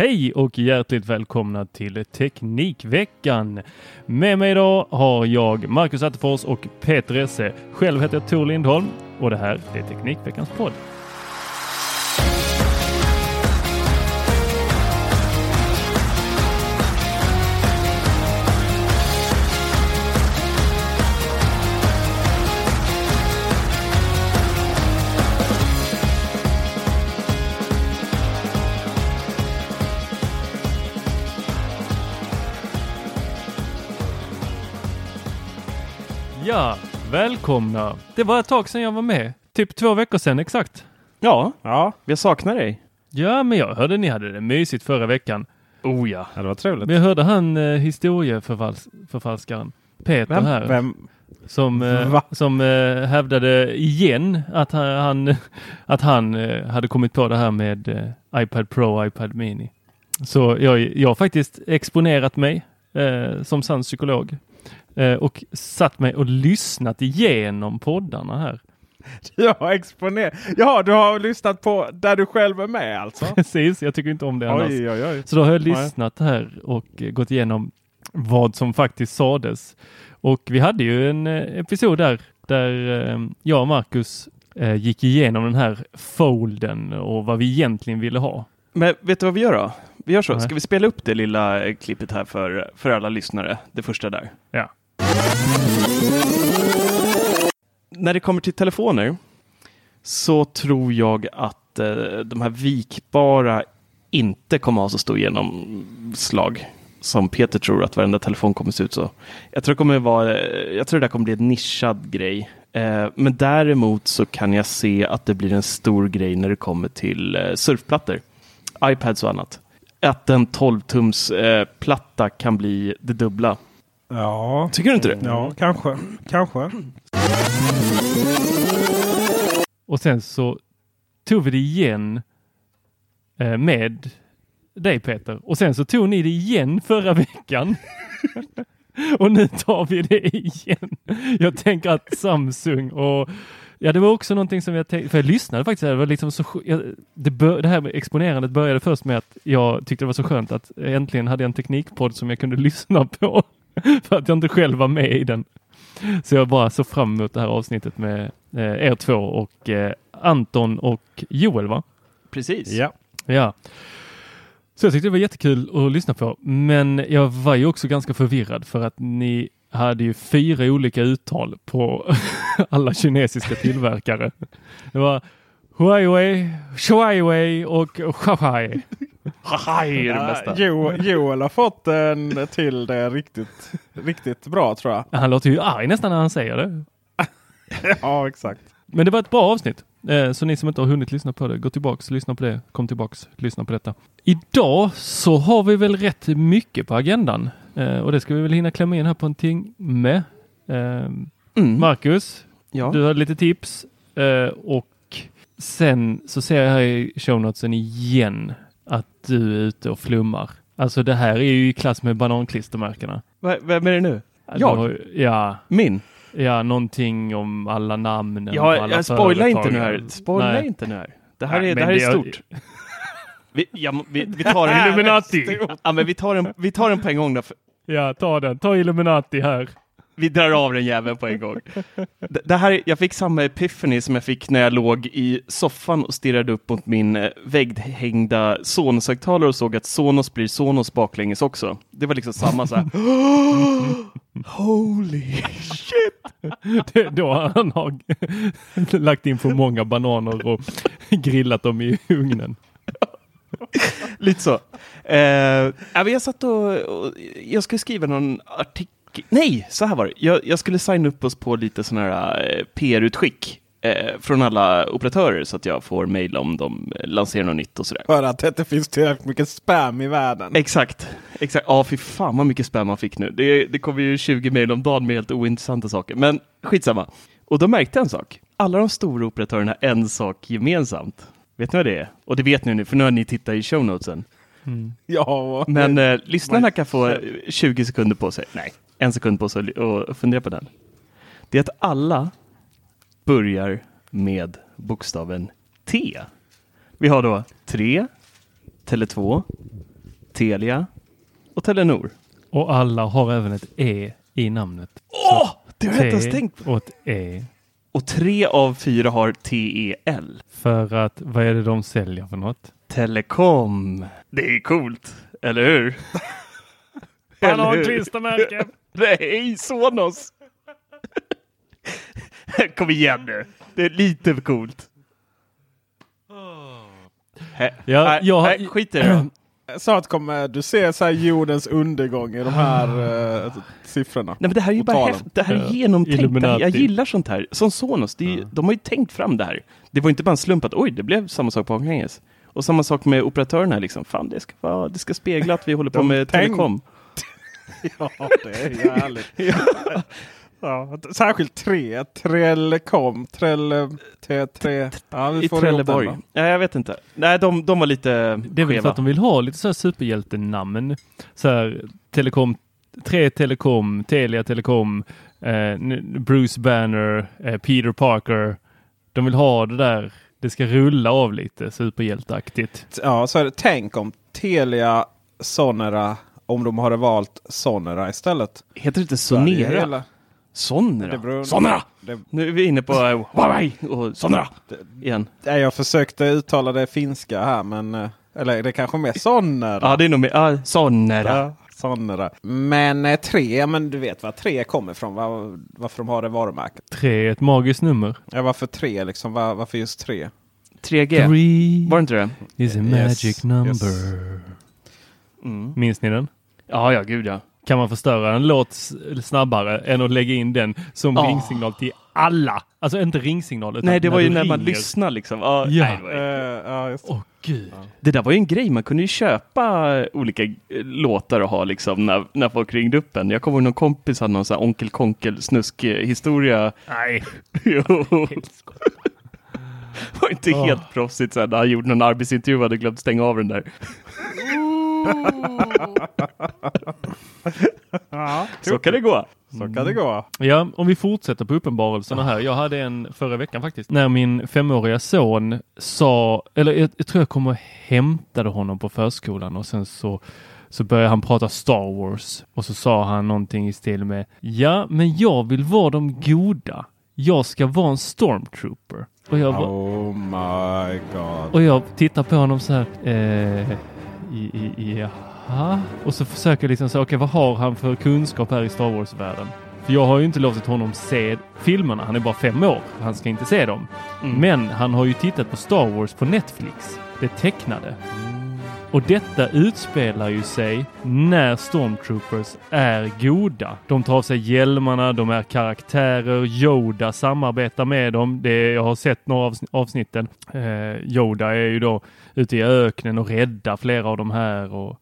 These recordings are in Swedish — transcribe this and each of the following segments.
Hej och hjärtligt välkomna till Teknikveckan. Med mig idag har jag Marcus Attefors och Peter Esse. Själv heter jag Tor Lindholm och det här är Teknikveckans podd. Ja, välkomna. Det var ett tag sedan jag var med. Typ två veckor sedan exakt. Ja, ja, jag saknar dig. Ja, men jag hörde ni hade det mysigt förra veckan. Oh ja. Ja, det var trevligt. Men jag hörde han eh, historieförfalskaren Peter Vem? här. Vem? Som, eh, som eh, hävdade igen att han, att han eh, hade kommit på det här med eh, iPad Pro och iPad Mini. Så jag, jag har faktiskt exponerat mig eh, som sann psykolog och satt mig och lyssnat igenom poddarna här. Ja, exponer. Ja, du har lyssnat på där du själv är med alltså? Precis, jag tycker inte om det annars. Oj, oj, oj. Så då har jag lyssnat här och eh, gått igenom vad som faktiskt sades. Och vi hade ju en eh, episod där, där eh, jag och Marcus eh, gick igenom den här folden och vad vi egentligen ville ha. Men vet du vad vi gör då? Vi gör så. Nej. Ska vi spela upp det lilla eh, klippet här för, för alla lyssnare? Det första där. Ja. När det kommer till telefoner så tror jag att eh, de här vikbara inte kommer ha så stor genomslag som Peter tror att varenda telefon kommer se ut så. Jag tror det kommer vara, eh, jag tror det där kommer bli en nischad grej. Eh, men däremot så kan jag se att det blir en stor grej när det kommer till eh, surfplattor, iPads och annat. Att en 12-tums eh, platta kan bli det dubbla. Ja, Tycker du inte det? ja kanske. Kanske. Och sen så tog vi det igen eh, med dig Peter. Och sen så tog ni det igen förra veckan. och nu tar vi det igen. Jag tänker att Samsung och Ja, det var också någonting som jag tänkte, för jag lyssnade faktiskt. Det, var liksom så, jag, det, bör, det här med exponerandet började först med att jag tyckte det var så skönt att äntligen hade jag en teknikpodd som jag kunde lyssna på. för att jag inte själv var med i den. Så jag bara såg fram emot det här avsnittet med eh, er två och eh, Anton och Joel va? Precis. Ja. Ja. Så jag tyckte det var jättekul att lyssna på. Men jag var ju också ganska förvirrad för att ni hade ju fyra olika uttal på alla kinesiska tillverkare. Det var Huawei, Huawei och Huawei. Haha, är det bästa. Jo, Joel har fått en till det riktigt, riktigt bra tror jag. Han låter ju arg nästan när han säger det. Ja, exakt. Men det var ett bra avsnitt. Eh, Så ni som inte har hunnit lyssna på det, gå tillbaks, lyssna på det, kom tillbaks, lyssna på detta. Idag så har vi väl rätt mycket på agendan Eh, och det ska vi väl hinna klämma in här på en timme. Eh, Mm. Marcus, Ja. du har lite tips eh, och Sen så ser jag här i show notesen igen att du är ute och flummar. Alltså det här är ju i klass med bananklistermärkena. Vem är det nu? Jag? ju- Ja, Min? ja, någonting om alla namnen. på Ja, alla jag spoilar inte nu här. Spoilar Nej. inte nu här. Det här Nej, är, det här är det- stort. Vi, ja, vi, vi tar en Illuminati. Ja, men vi tar en, vi tar en på en gång då. Ja, ta den. Ta Illuminati här. Vi drar av den jäveln på en gång. Det, här, jag fick samma epiphany som jag fick när jag låg i soffan och stirrade upp mot min eh, vägghängda Sonos-högtalare och såg att Sonos blir Sonos baklänges också. Det var liksom samma så här. Holy shit! Det, då han har lagt in för många bananer och grillat dem i ugnen. Lite så. Eh, jag satt och, och jag skulle skriva någon artikel. Nej, så här var det. Jag, jag skulle signa upp oss på lite sådana här eh, PR-utskick eh, från alla operatörer så att jag får mejl om de eh, lanserar något nytt och sådär. För att det inte finns tillräckligt mycket spam i världen. Exakt. Exakt. Ja, fy fan vad mycket spam man fick nu. Det, det kommer ju 20 mejl om dagen med helt ointressanta saker. Men skitsamma. Och då märkte jag en sak. Alla de stora operatörerna har en sak gemensamt. Vet ni vad det är? Och det vet ni nu, för nu har ni tittat i show notesen. Ja, Men eh, lyssnarna kan få eh, 20 sekunder på sig. Nej, en sekund på sig att- fundera på den. Det är att alla börjar med bokstaven T. Vi har då 3, Tele2, Telia och Telenor. Och alla har även ett E i namnet. Åh! Det har jag inte ens tänkt på. och ett E. Och tre av fyra har TEL. För att, vad är det de säljer för något? Telekom. Det är coolt, eller hur? Eller hur? klistermärke! Nej, Sonos! Kom igen nu. Det är lite för coolt. Hä? Ja, jag har- skit i det. Snart kommer du se så här jordens undergång i de här eh, siffrorna. Nej, men det här är ju bara häftigt. Det här är Ja, genomtänkt. Illuminati. Jag gillar sånt här. Som Sonos. Det är, ju- De har ju tänkt fram det här. Det var inte bara en slump att oj, det blev samma sak baklänges. Och samma sak med operatörerna. Liksom. Fan, det ska, vara, det ska spegla att vi håller på med tänk- telekom. Ja, det är härligt. ja, särskilt tre. Trellekom. Trelle... T, tre. Ja, vi I får Trelleborg. Nej, jag vet inte. Nej, de, de var lite Det är väl för att de vill ha lite så här superhjältenamn. Så här, Telekom, tre Telekom, Telia Telekom, eh, Bruce Banner, eh, Peter Parker. De vill ha det där, det ska rulla av lite superhjälteaktigt. Ja, så är det. Tänk om Telia Sonera, om de hade valt Sonera istället. Heter det inte Sonera? hela- Sonera? Det beror- Sonera! Det, Nu är vi inne på uh, Huawei och Sonera igen. nej, jag försökte uttala det finska här, men... eh, Eller det är kanske mer Sonera. Ja, det är nog mer... Uh, Sonera. Ja, Sonera. Men eh, tre, men du vet var tre kommer ifrån. Var, varför de har det varumärket. Tre är ett magiskt nummer. Ja, varför tre liksom? Var, varför just tre? 3G. Three Var det inte det? is a Yes, magic yes. number. Mm. Minns ni den? Ja, ja, gud ja. Kan man förstöra en låt snabbare än att lägga in den som Ah. ringsignal till alla? Alltså inte ringsignal utan Nej, det var ju när man lyssnar liksom. Ja, Ja. nej, det, var ju- Eh, ja, just det. Gud. där var ju en grej. Man kunde ju köpa olika eh, låtar och ha liksom när, när folk ringde upp en. Jag kommer ihåg någon kompis hade någon sån här Onkel Konkel snusk historia. Nej. Jo. var inte Ah. helt proffsigt sen när han gjorde någon arbetsintervju och hade glömt stänga av den där. Så kan det gå. Så kan det gå. Ja, om vi fortsätter på uppenbarelserna här. Jag hade en förra veckan faktiskt. När min femåriga son sa, eller jag, jag tror jag kom och hämtade honom på förskolan och sen så så började han prata Star Wars och så sa han någonting i stil med Ja, men jag vill vara de goda. Jag ska vara en stormtrooper. Och jag, Oh my god. och jag tittar på honom så här. Eh, i, i, jaha? Och så försöker jag liksom säga, okej vad har han för kunskap här i Star Wars-världen? För jag har ju inte låtit honom se filmerna. Han är bara fem år. Han ska inte se dem. Men han har ju tittat på Star Wars på Netflix. Det tecknade. Och detta utspelar ju sig när Stormtroopers är goda. De tar av sig hjälmarna, de är karaktärer, Yoda samarbetar med dem. Det, jag har sett några av avsnitten. Eh, Yoda är ju då ute i öknen och räddar flera av de här. Och,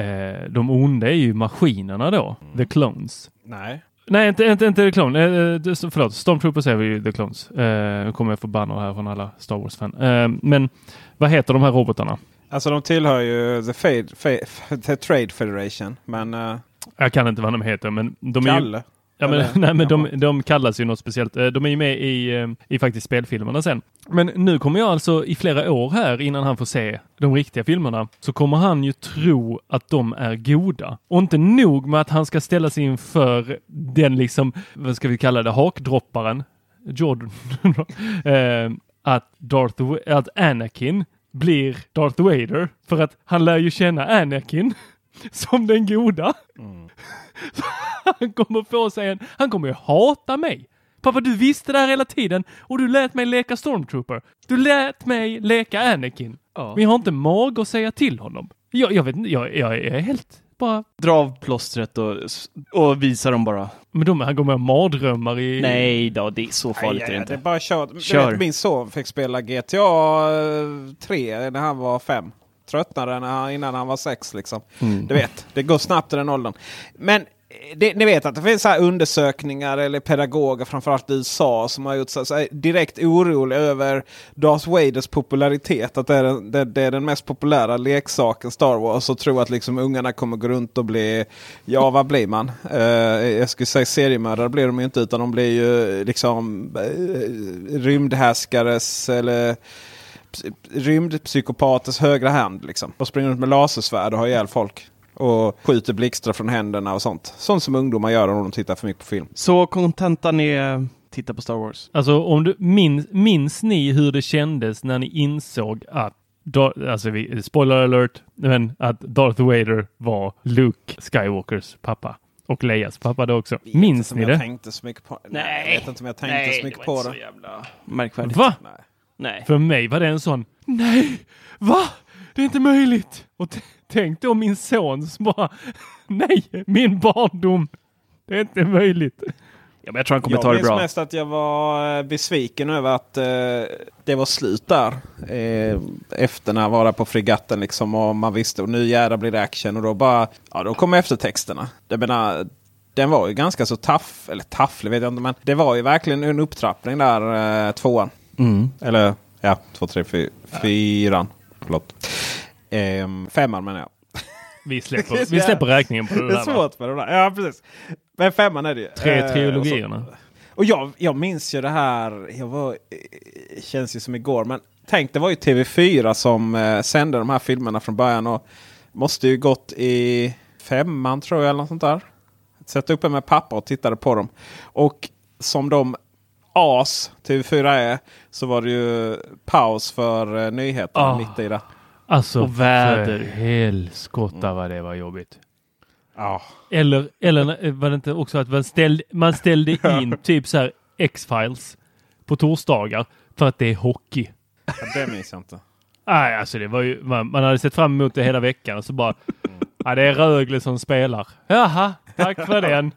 eh, de onda är ju maskinerna då, the clones. Nej. Nej, inte, inte, inte The Clone. Eh, det- förlåt, Stormtroopers är vi The Clones. Eh, nu kommer jag få banner här från alla Star Wars-fan. Eh, men vad heter de här robotarna? Alltså de tillhör ju The, Fade, Fa- the Trade Federation. Men uh, Jag kan inte vad de heter, men de är ju... Ja, men, Eller- nej, men de, de kallas ju något speciellt. Eh, De är ju med i, eh, i faktiskt spelfilmerna sen. Men nu kommer jag alltså i flera år här innan han får se de riktiga filmerna så kommer han ju tro att de är goda. Och inte nog med att han ska ställa sig inför den liksom, vad ska vi kalla det, hakdropparen. Jordan. att, Darth, att Anakin blir Darth Vader. För att han lär ju känna Anakin som den goda. Han kommer få sig en, han kommer ju hata mig. Pappa du visste det här hela tiden och du lät mig leka Stormtrooper. Du lät mig leka Anakin. Ja. Men jag har inte mag att säga till honom. Jag, jag vet inte, jag, jag är helt bara... Dra av plåstret och, och visa dem bara. Men de, han kommer ha mardrömmar i... Nej då, det är så farligt Nej, är det ja, det är inte. bara kör. Kör. Vet, min son fick spela GTA 3 när han var fem. Tröttnade när han, innan han var sex. Liksom. Mm. Du vet, det går snabbt i den åldern. Men eh, det, ni vet att det finns så här undersökningar eller pedagoger framförallt i USA som har gjort så här direkt oroliga över Darth Vaders popularitet. Att det är, den, det, det är den mest populära leksaken Star Wars. Och tror att liksom ungarna kommer gå runt och bli, ja vad blir man? Uh, jag skulle säga seriemördare blir de ju inte utan de blir ju liksom eh, uh, rymdhärskares eller rymdpsykopaters högra hand. Liksom. Och springer runt med lasersvärd och har ihjäl folk. Och skjuter blixtar från händerna och sånt. Sånt som ungdomar gör om de tittar för mycket på film. Så kontentan är titta på Star Wars. Alltså om du minns, minns ni hur det kändes när ni insåg att alltså vi, spoiler alert, men att Darth Vader var Luke Skywalkers pappa. Och Leias pappa då också. Jag vet Minns inte om ni jag det? tänkte så mycket på Nej, jag vet inte om jag tänkte så mycket på det. jävla märkvärdigt. Va? Nej. Nej. För mig var det en sån, nej, va? Det är inte möjligt. Och tänk då min son som bara, nej, min barndom. Det är inte möjligt. Ja, men jag tror han kommer Jag ta det minns bra. mest att jag var eh, besviken över att eh, det var slut där. Eh, efter när jag var där på fregatten liksom och man visste och nu jävlar blir det action och då bara, ja då kom eftertexterna. Jag menar, den var ju ganska så taff, eller tafflig vet jag inte men det var ju verkligen en upptrappning där eh, tvåan. Mm. Eller ja, två, tre, fy, fyran. Förlåt. Ehm, femman menar jag. Vi släpper, vi släpper räkningen på det Det där. är va? svårt med de där. Ja, precis. Men femman är det ju. Tre Eh, och trilogierna. och jag, jag minns ju det här, jag var, eh, känns ju som igår, men tänk det var ju TV4 som eh, sände de här filmerna från början. och Måste ju gått i femman tror jag eller något sånt där. Sätta upp med pappa och tittade på dem. Och som de as TV4 är så var det ju paus för eh, nyheterna Ah. mitt i det. Alltså Och väder. för helskotta vad det var jobbigt. Ja. Eller, eller var det inte också att man ställde, man ställde in typ så här X-Files på torsdagar för att det är hockey. Det minns jag inte. Nej, alltså det var ju, man, man hade sett fram emot det hela veckan och så bara, ja det är Rögle som spelar. Jaha, tack för den.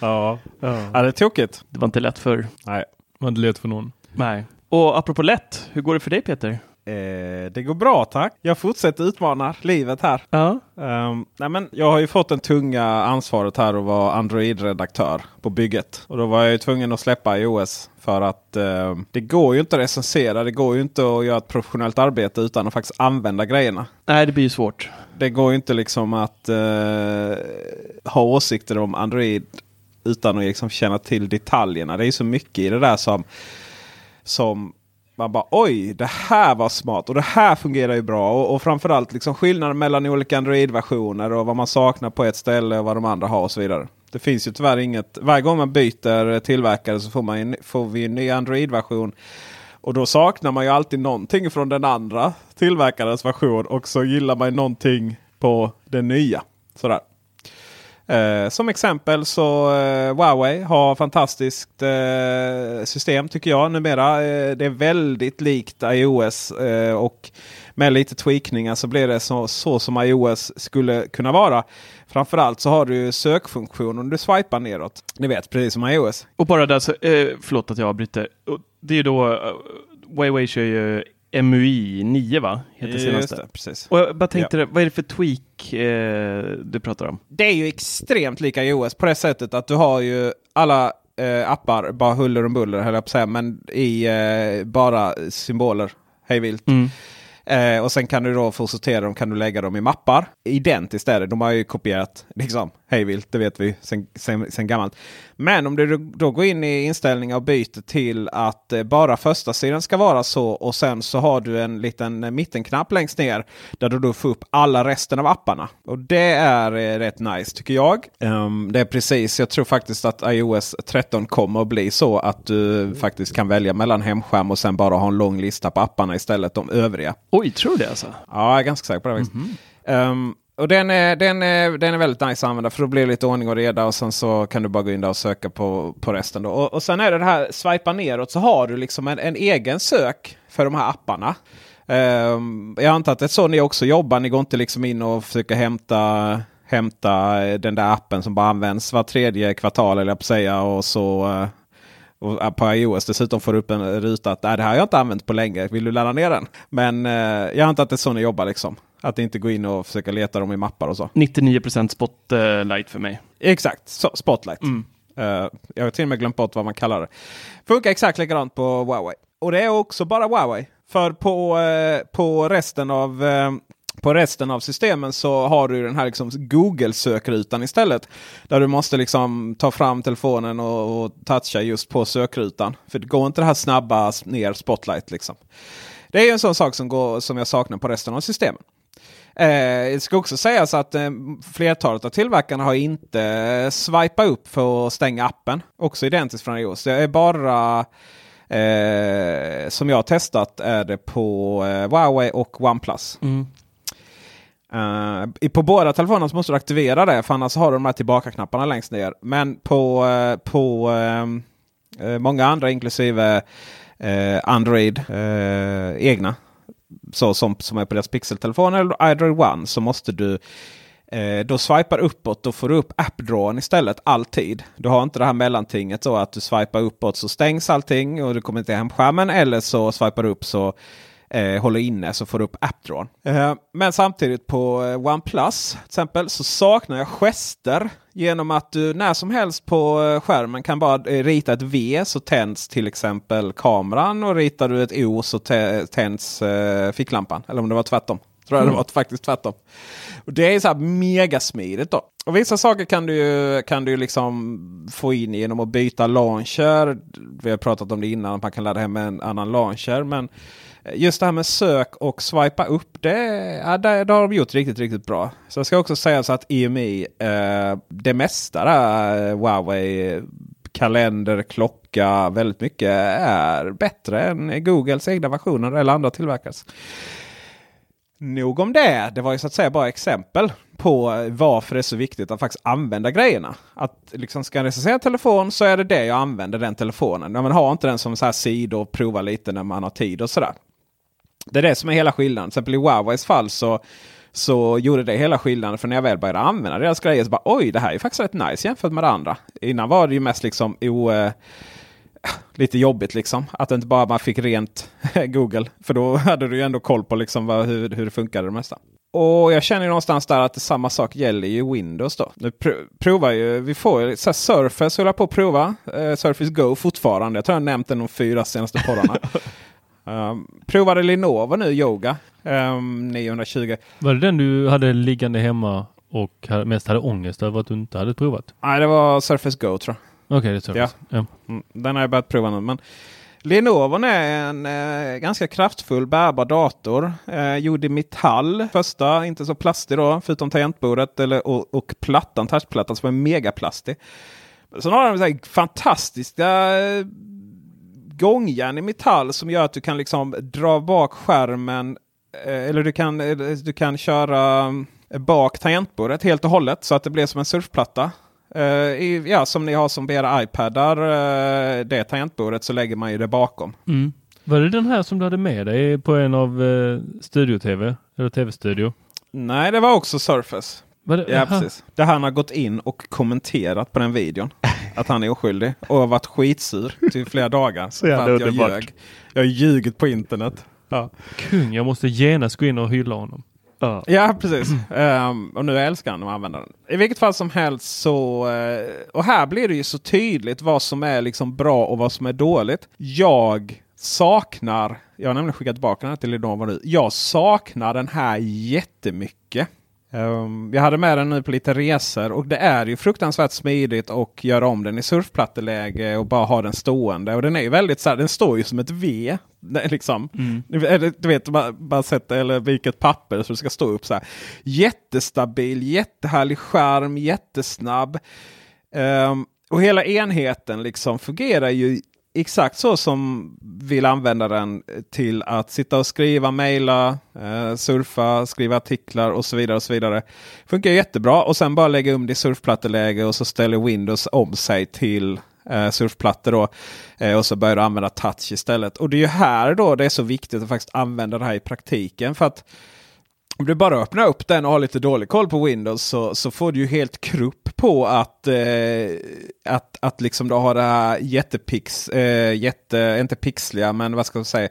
Ja. ja, det är tokigt. Det var inte lätt för. Nej. Var inte lätt för någon. Nej. Och apropå lätt, hur går det för dig Peter? Eh, det går bra tack. Jag fortsätter utmana livet här. Ja. Ehm, nej men jag har ju fått den tunga ansvaret här att vara Android-redaktör på bygget. Och då var jag ju tvungen att släppa iOS. För att ehm, det går ju inte att recensera. Det går ju inte att göra ett professionellt arbete utan att faktiskt använda grejerna. Nej, det blir ju svårt. Det går ju inte liksom att eh, ha åsikter om Android utan att liksom känna till detaljerna. Det är ju så mycket i det där som, som man bara oj, det här var smart och det här fungerar ju bra. Och, och framförallt liksom skillnaden mellan olika Android-versioner och vad man saknar på ett ställe och vad de andra har och så vidare. Det finns ju tyvärr inget. Varje gång man byter tillverkare så får, man en, får vi en ny Android-version. Och då saknar man ju alltid någonting från den andra tillverkarens version. Och så gillar man någonting på den nya. Sådär. Eh, som exempel så eh, Huawei har fantastiskt eh, system tycker jag numera. Eh, det är väldigt likt iOS eh, och med lite tweakningar så blir det så, så som iOS skulle kunna vara. Framförallt så har du sökfunktionen du swipar neråt. Ni vet precis som iOS. Och bara där, så, eh, förlåt att jag avbryter. Det är ju då, uh, Huawei kör ju MUI 9 va? Heter Just senaste. det, precis. Och jag bara tänkte, det, vad är det för tweak eh, du pratar om? Det är ju extremt lika iOS på det sättet att du har ju alla eh, appar, bara huller och buller höll jag på att säga, men i eh, bara symboler hej vilt. Eh, och sen kan du då få sortera dem, kan du lägga dem i mappar. Identiskt är det, de har ju kopierat liksom hejvilt, det vet vi sen, sen, sen gammalt. Men om du då går in i inställningar och byter till att eh, bara första sidan ska vara så och sen så har du en liten eh, mittenknapp längst ner där du då får upp alla resten av apparna. Och det är eh, rätt nice tycker jag. Um, det är precis, jag tror faktiskt att iOS 13 kommer att bli så att du faktiskt kan välja mellan hemskärm och sen bara ha en lång lista på apparna istället de övriga. Oj, tror du det alltså? Ja, jag är ganska säker på det. faktiskt. Ehm, och den är, den, är, den är väldigt nice att använda för då blir det lite ordning och reda och sen så kan du bara gå in där och söka på, på resten. Då. Och, och sen är det det här swipa neråt så har du liksom en, en egen sök för de här apparna. Ehm, jag antar att det är så ni också jobbar. Ni går inte liksom in och försöker hämta, hämta den där appen som bara används var tredje kvartal eller jag på säga. Och så eh, och på iOS dessutom får du upp en ruta att "Nej, det här har jag inte använt på länge. Vill du ladda ner den? Men eh, jag antar att det är så ni jobbar liksom. Att inte gå in och försöka leta dem i mappar och så. 99% spotlight för mig. Exakt, så, Spotlight. Eh, jag har till och med glömt bort vad man kallar det. Funkar exakt likadant på Huawei. Och det är också bara Huawei. För på, eh, på, resten av, eh, på resten av systemen så har du den här liksom Google-sökrutan istället. Där du måste liksom ta fram telefonen och, och toucha just på sökrutan. För det går inte det här snabba ner Spotlight. Liksom. Det är en sån sak som, går, som jag saknar på resten av systemen. Eh, det ska också sägas att eh, flertalet av tillverkarna har inte eh, swipat upp för att stänga appen. Också identiskt från iOS. Det är bara eh, som jag har testat är det på eh, Huawei och OnePlus. Mm. Uh, på båda telefonerna så måste du aktivera det för annars har du de här tillbaka-knapparna längst ner. Men på, uh, på uh, många andra inklusive Android egna så som, som är på deras pixeltelefoner eller Android One så måste du då swipar uppåt. Då får du upp appdrawn istället alltid. Du har inte det här mellantinget så att du swipar uppåt så stängs allting och du kommer inte hem skärmen. Eller så swipar du upp så eh, håller inne så får du upp appdrawn. Eh, men samtidigt på eh, OnePlus till exempel så saknar jag gester. Genom att du när som helst på eh, skärmen kan bara eh, rita ett V så tänds till exempel kameran. Och ritar du ett O så tä- tänds eh, ficklampan. Eller om det var tvärtom. Tror jag det var faktiskt tvärtom. Och det är så här megasmidigt då. Och vissa saker kan du ju, kan du liksom få in genom att byta launcher. Vi har pratat om det innan, att man kan ladda hem en annan launcher. Men Eh, just det här med sök och swipa upp, det, ja, det, det har de gjort riktigt, riktigt bra. Så jag ska också säga så att EMI, eh, det mesta där, eh, Huawei, kalender, klocka, väldigt mycket är bättre än Googles egna versioner eller andra tillverkares. Nog om det. Det var ju så att säga bara exempel på varför det är så viktigt att faktiskt använda grejerna. Att liksom ska jag recensera en telefon så är det det jag använder den telefonen. Ja, men har inte den som så här sida och prova lite när man har tid och sådär. Det är det som är hela skillnaden. Till exempel i Huaweis fall så, så gjorde det hela skillnaden. För när jag väl började använda deras grejer så bara oj, det här är faktiskt rätt nice jämfört med det andra. Innan var det ju mest liksom o, eh, lite jobbigt liksom. Att inte bara man fick rent Google. För då hade du ju ändå koll på liksom vad, hur, hur det funkade det mesta. Och jag känner ju någonstans där att samma sak gäller ju Windows då. Nu pr- provar ju, vi får ju så här Surface håller på att prova. Eh, Surface Go fortfarande. Jag tror jag har nämnt den de fyra senaste poddarna. um, provade Lenovo nu Yoga um, 920. Var det den du hade liggande hemma och mest hade ångest över att du inte hade provat? Nej, det var Surface Go tror jag. Okej, det är så. Ja. Ja. Mm, den har jag börjat prova nu. Men Lenovo är en eh, ganska kraftfull bärbar dator. Eh, gjord i metall. Första, inte så plastig då, förutom tangentbordet eller, och, och plattan, touchplattan som är megaplastig. Sen har den så här fantastiska eh, gångjärn i metall som gör att du kan liksom dra bak skärmen. Eh, eller du kan, eh, du kan köra eh, bak tangentbordet helt och hållet så att det blir som en surfplatta. I, ja, som ni har som på era iPadar, det tangentbordet så lägger man ju det bakom. Mm. Var det den här som du hade med dig på en av eh, Studio-TV? Eller TV-studio? Nej, det var också Surface. Det, Ja, precis. Där han har gått in och kommenterat på den videon. Att han är oskyldig. Och har varit skitsur till flera dagar. Så jävla jag underbart. ljög. Jag har ljugit på internet. Ja. Kung, jag måste genast gå in och hylla honom. Ja. Ja, precis. Ehm, och nu älskar han att använda den. I vilket fall som helst så... eh, och här blir det ju så tydligt vad som är liksom bra och vad som är dåligt. Jag saknar... Jag har nämligen skickat tillbaka den här till Lenovo nu. Jag saknar den här jättemycket. Um, jag hade med den nu på lite resor och det är ju fruktansvärt smidigt att göra om den i surfplatteläge och bara ha den stående. Och den är ju väldigt så här, den står ju som ett V. Liksom, Eller, Du vet, bara, sätta eller vilket papper så det ska stå upp så här. Jättestabil, jättehärlig skärm, jättesnabb. Ehm, och hela enheten liksom fungerar ju exakt så som vill använda den till att sitta och skriva, mejla, eh, surfa, skriva artiklar och så vidare. och så vidare. Funkar jättebra och sen bara lägga om det i surfplatteläge och så ställer Windows om sig till eh, surfplattor då. Eh, och så börjar du använda touch istället. Och det är ju här då det är så viktigt att faktiskt använda det här i praktiken. för att om du bara öppnar upp den och har lite dålig koll på Windows så, så får du ju helt krupp på att, eh, att, att liksom du har det här jättepix, eh, jätte, inte pixliga men vad ska man säga,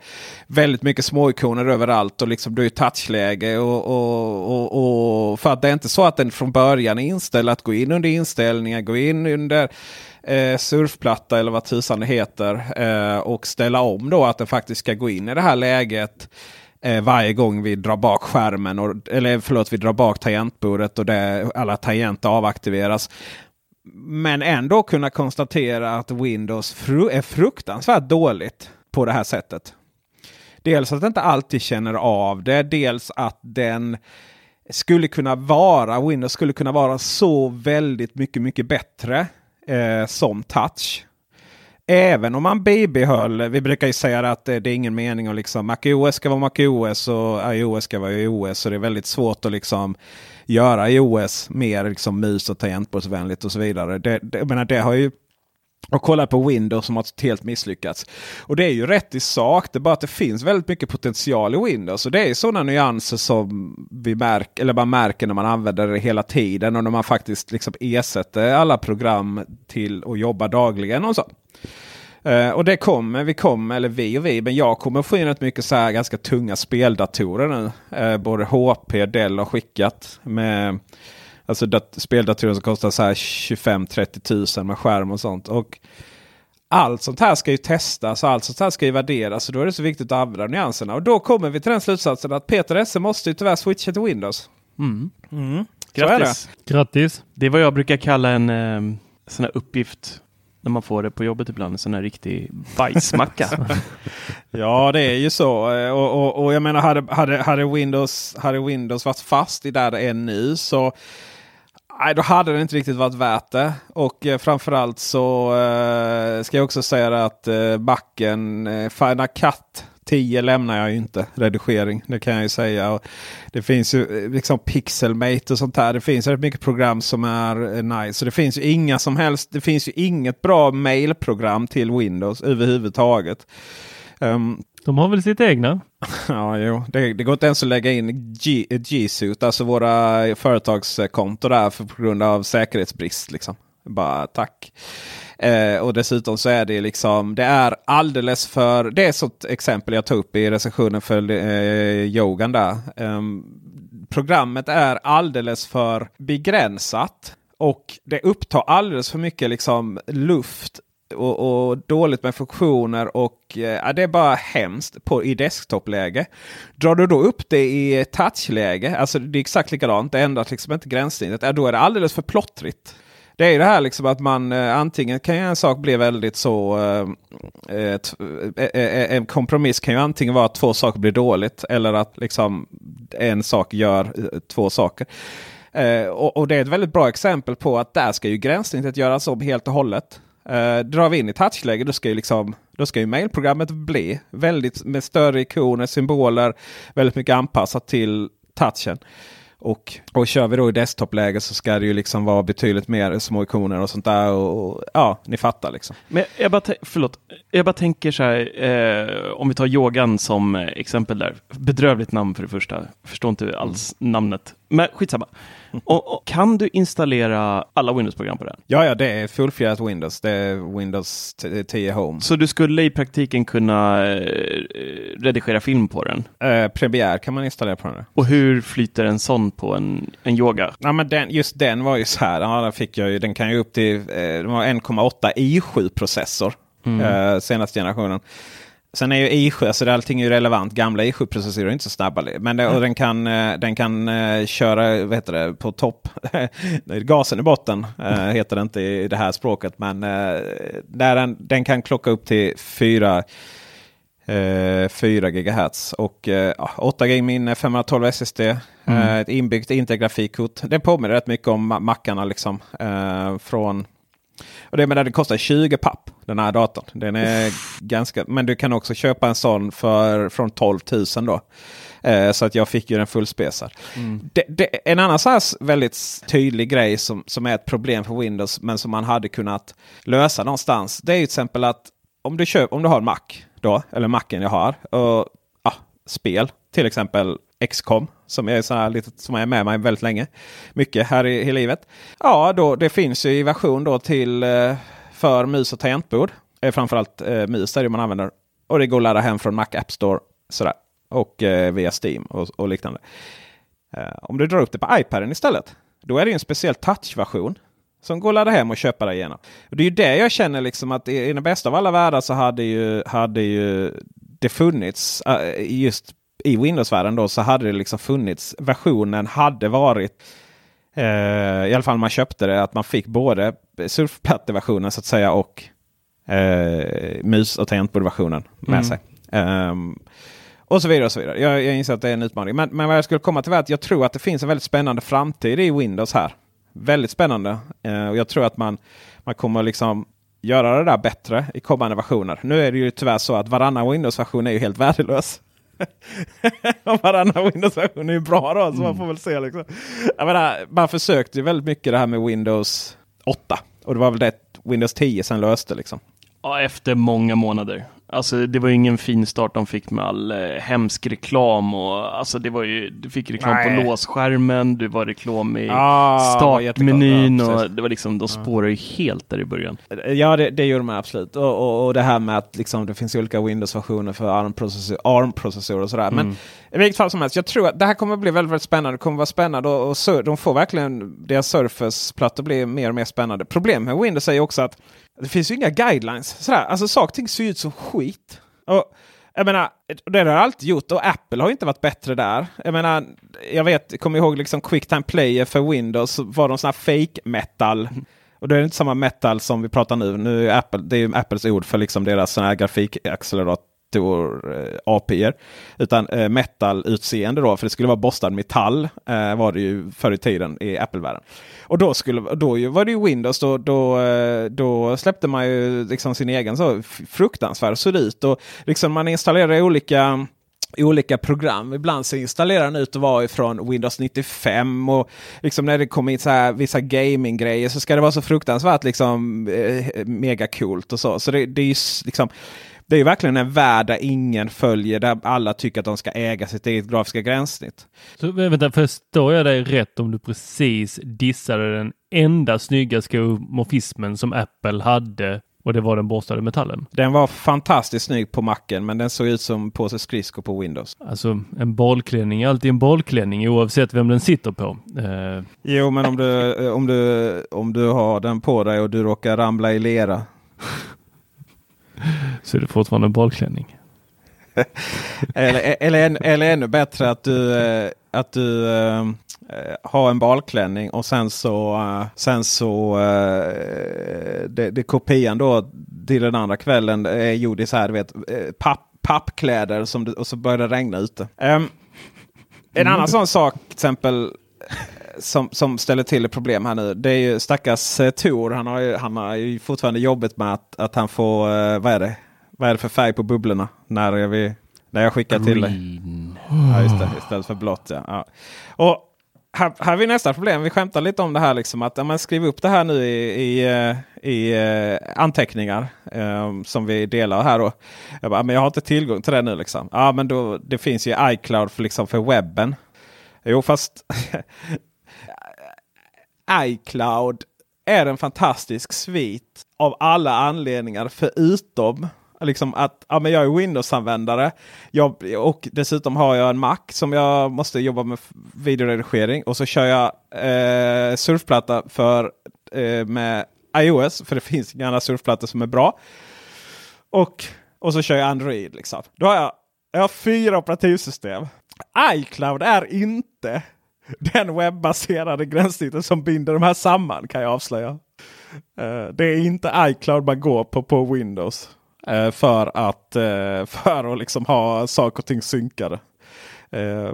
väldigt mycket småikoner överallt och liksom du är i touchläge. Och, och, och, och, för att det är inte så att den från början är inställd att gå in under inställningar, gå in under eh, surfplatta eller vad tusan det heter eh, och ställa om då att den faktiskt ska gå in i det här läget eh, varje gång vi drar bak skärmen. Och, eller förlåt, vi drar bak tangentbordet och det, alla tangenter avaktiveras. Men ändå kunna konstatera att Windows fru är fruktansvärt dåligt på det här sättet. Dels att den inte alltid känner av det. Dels att den skulle kunna vara, Windows skulle kunna vara så väldigt mycket, mycket bättre eh, som touch. Även om man bibehöll, vi brukar ju säga att det, det är ingen mening att liksom MacOS ska vara MacOS och iOS ska vara iOS. Så det är väldigt svårt att liksom göra iOS mer liksom mus och tangentbordsvänligt och så vidare. Det, det, jag menar, det har ju och kolla på Windows som har helt misslyckats. Och det är ju rätt i sak. Det är bara att det finns väldigt mycket potential i Windows. Och det är sådana nyanser som vi märker, eller man märker när man använder det hela tiden. Och när man faktiskt liksom ersätter alla program till att jobba dagligen och så. Uh, och det kommer, vi kommer, eller vi och vi, men jag kommer få in rätt mycket så här ganska tunga speldatorer nu. Uh, både HP, Dell har skickat med Alltså dat- speldatorer som kostar så här 25-30 tusen med skärm och sånt. Och allt sånt här ska ju testas och allt sånt här ska ju värderas. Så då är det så viktigt att använda nyanserna. Och då kommer vi till den slutsatsen att Peter Esse måste ju tyvärr switcha till Windows. Mm. Är Grattis! Grattis! Det är vad jag brukar kalla en eh, sån här uppgift när man får det på jobbet ibland. En sån här riktig bajsmacka. Ja, det är ju så. Eh, Och, och, och jag menar, hade, hade, hade, Windows, hade Windows varit fast i där det är nu så Nej, då hade det inte riktigt varit värt det. Och eh, framförallt så eh, ska jag också säga att eh, backen eh, Final Cut 10 lämnar jag ju inte. Redigering, det kan jag ju säga. Och det finns ju eh, liksom Pixelmate och sånt där. Det finns rätt mycket program som är eh, nice. Så det finns ju inga som helst. Det finns ju inget bra mailprogram till Windows överhuvudtaget. Um, De har väl sitt egna? Ja, jo. Det, det går inte ens att lägga in G-suit, alltså våra företagskonto där för, på grund av säkerhetsbrist. Liksom. Bara tack. Eh, och dessutom så är det liksom, det är alldeles för, det är så ett exempel jag tog upp i recensionen för eh, yogan där. Eh, programmet är alldeles för begränsat. Och det upptar alldeles för mycket liksom luft och, och dåligt med funktioner och eh, ja, det är bara hemskt på, i desktopläge. Drar du då upp det i touchläge, alltså det är exakt likadant, det ändras liksom inte gränssnittet, ja, då är det alldeles för plottrigt. Det är ju det här liksom att man eh, antingen kan ju en sak bli väldigt så... Eh, eh t- en kompromiss kan ju antingen vara att två saker blir dåligt eller att liksom en sak gör två saker. Eh, och, och det är ett väldigt bra exempel på att där ska ju gränssnittet göras om helt och hållet. Uh, drar vi in i touchläge då ska ju liksom då ska ju mailprogrammet bli väldigt med större ikoner, symboler, väldigt mycket anpassat till touchen. Och, och kör vi då i desktopläge så ska det ju liksom vara betydligt mer små ikoner och sånt där. Och, och ja, ni fattar liksom. Men jag bara, förlåt, jag bara tänker så här, eh, om vi tar yogan som eh, exempel där. Bedrövligt namn för det första. Förstår inte alls namnet. Men skitsamma. Och, och, kan du installera alla Windows-program på den? Ja, ja, det är fullfjädrat Windows. Det är Windows 10 Home. Så du skulle i praktiken kunna eh, redigera film på den? Eh, Premiere kan man installera på den. Och hur flyter en sån på en, en yoga? Ja, men den, just den var ju så här. Ja, den, fick jag ju, den kan ju upp till eh, 1,8 i7-processor. Mm. Eh, senaste generationen. Sen är ju i7, alltså allting är ju relevant. Gamla i7-processorer är inte så snabba. Men det, och den kan, eh, den kan uh, köra vad heter det, på topp. Gasen i botten uh, heter det inte i det här språket. Men där den, den kan klocka upp till 4, 4 GHz. Och 8 GB minne, 512 SSD. Mm. ett inbyggt Intel-grafikkort. Det påminner rätt mycket om Macarna liksom. från och det menar, den kostar 20 papp den här datorn. Den är ganska, men du kan också köpa en sån för, från 12 000 då. Eh, så att jag fick ju den fullspesad. Mm. Det, det, en annan så här väldigt tydlig grej som, som är ett problem för Windows men som man hade kunnat lösa någonstans. Det är ju till exempel att om du, köp, om du har en Mac, då, eller Macen jag har, och ah, spel, till exempel XCOM som är, så här lite, som är med mig väldigt länge. Mycket här i, i livet. Ja, då, det finns ju i version då till eh, för mus och tangentbord. Eh, framförallt eh, mus är det man använder. Och det går att ladda hem från Mac App Store. Sådär. Och eh, via Steam och, och liknande. Eh, om du drar upp det på iPaden istället. Då är det en speciell touchversion. Som går att ladda hem och köpa där igenom. Och det är ju det jag känner liksom att i, i den bästa av alla världar så hade ju, hade ju det funnits uh, just i Windows-världen då så hade det liksom funnits. Versionen hade varit eh, i alla fall man köpte det att man fick både surfplatteversionen så att säga och eh, mus och tangentbordversionen med mm. sig. Um, och så vidare. och så vidare. Jag, jag inser att det är en utmaning. Men, men vad jag skulle komma till var att jag tror att det finns en väldigt spännande framtid i Windows här. Väldigt spännande. Uh, och jag tror att man, man kommer liksom göra det där bättre i kommande versioner. Nu är det ju tyvärr så att varannan Windows-version är ju helt värdelös. varannan Windows-version är ju bra då, så mm. man får väl se. Liksom. Jag menar, man försökte ju väldigt mycket det här med Windows 8. Och det var väl det Windows 10 sen löste liksom. Ja, efter många månader. Alltså det var ju ingen fin start de fick med all eh, hemsk reklam och alltså det var ju, du fick reklam Nej. på låsskärmen, du var reklam i ah, startmenyn ja, och det var liksom, de spårade ju helt där i början. Ja, det, det gjorde de absolut. Och, och, och, det här med att liksom, det finns olika Windows-versioner för ARM-processorer ARM och sådär. Mm. Men i vilket fall som helst, jag tror att det här kommer bli väldigt, väldigt spännande. Det kommer vara spännande och, och de får verkligen, deras Surface-plattor blir mer och mer spännande. Problemet med Windows är ju också att det finns ju inga guidelines. Sådär. Alltså saker och ting ser ut som skit. Och, jag menar, det har det alltid gjort och Apple har inte varit bättre där. Jag menar, jag vet, kommer ihåg liksom Quicktime Player för Windows var de sån här fake metal. Och då är det inte samma metal som vi pratar nu. Nu är Apple, det är ju Apples ord för liksom deras sån här grafikaccelerator meteor eh, API. Utan eh, metal-utseende då, för det skulle vara borstad metall eh, var det ju förr i tiden i Apple-världen. Och då, skulle, då var det ju Windows, då, då, eh, då släppte man ju liksom sin egen så fruktansvärd såg ut. Och liksom man installerade olika olika program. Ibland så installerar den ut och vara ifrån Windows 95 och liksom när det kommer in så här, vissa gaming-grejer så ska det vara så fruktansvärt liksom eh, mega coolt och så. Så det, det är ju liksom det är verkligen en värld där ingen följer, där alla tycker att de ska äga sitt eget grafiska gränssnitt. Så vänta, förstår jag dig rätt om du precis dissade den enda snygga skomorfismen som Apple hade och det var den borstade metallen? Den var fantastiskt snygg på macken men den såg ut som påse skridskor på Windows. Alltså en bollklänning är alltid en bollklänning oavsett vem den sitter på. Uh... Jo men om du, om, du, om du har den på dig och du råkar ramla i lera så är det fortfarande en bollklänning. eller, eller, eller ännu bättre att du, eh, att du uh, har en balklänning och sen så, uh, sen så uh, det, det kopian då till den andra kvällen är gjord i så här, du vet, papp, pappkläder som det, och så börjar det regna ute. Um, en mm. annan sån sak till exempel som, som ställer till problem här nu. Det är ju stackars eh, Tor. Han har ju, han har ju fortfarande jobbet med att, att han får, eh, vad är det? Vad är det för färg på bubblorna? När vi, när jag skickar till dig. Ja, just det, istället för blått. Ja. ja. Och här, här vi nästa problem. Vi skämtar lite om det här. Liksom, att ja, man skriver upp det här nu i, i, eh, i uh, anteckningar um, som vi delar här. Då. Jag, bara, men jag har inte tillgång till det nu. Liksom. Ja, men då, det finns ju iCloud för, liksom, för webben. Jo, fast iCloud är en fantastisk svit av alla anledningar förutom liksom att ja, men jag är Windows-användare. Jag, och dessutom har jag en Mac som jag måste jobba med videoredigering. Och så kör jag eh, surfplatta för, eh, med iOS. För det finns inga andra surfplattor som är bra. Och, och så kör jag Android. Liksom. Då har jag, jag har fyra operativsystem. iCloud är inte den webbaserade gränssnittet som binder de här samman kan jag avslöja. Uh, det är inte iCloud man går på på Windows. Uh, för att, uh, för att liksom ha saker och ting synkade.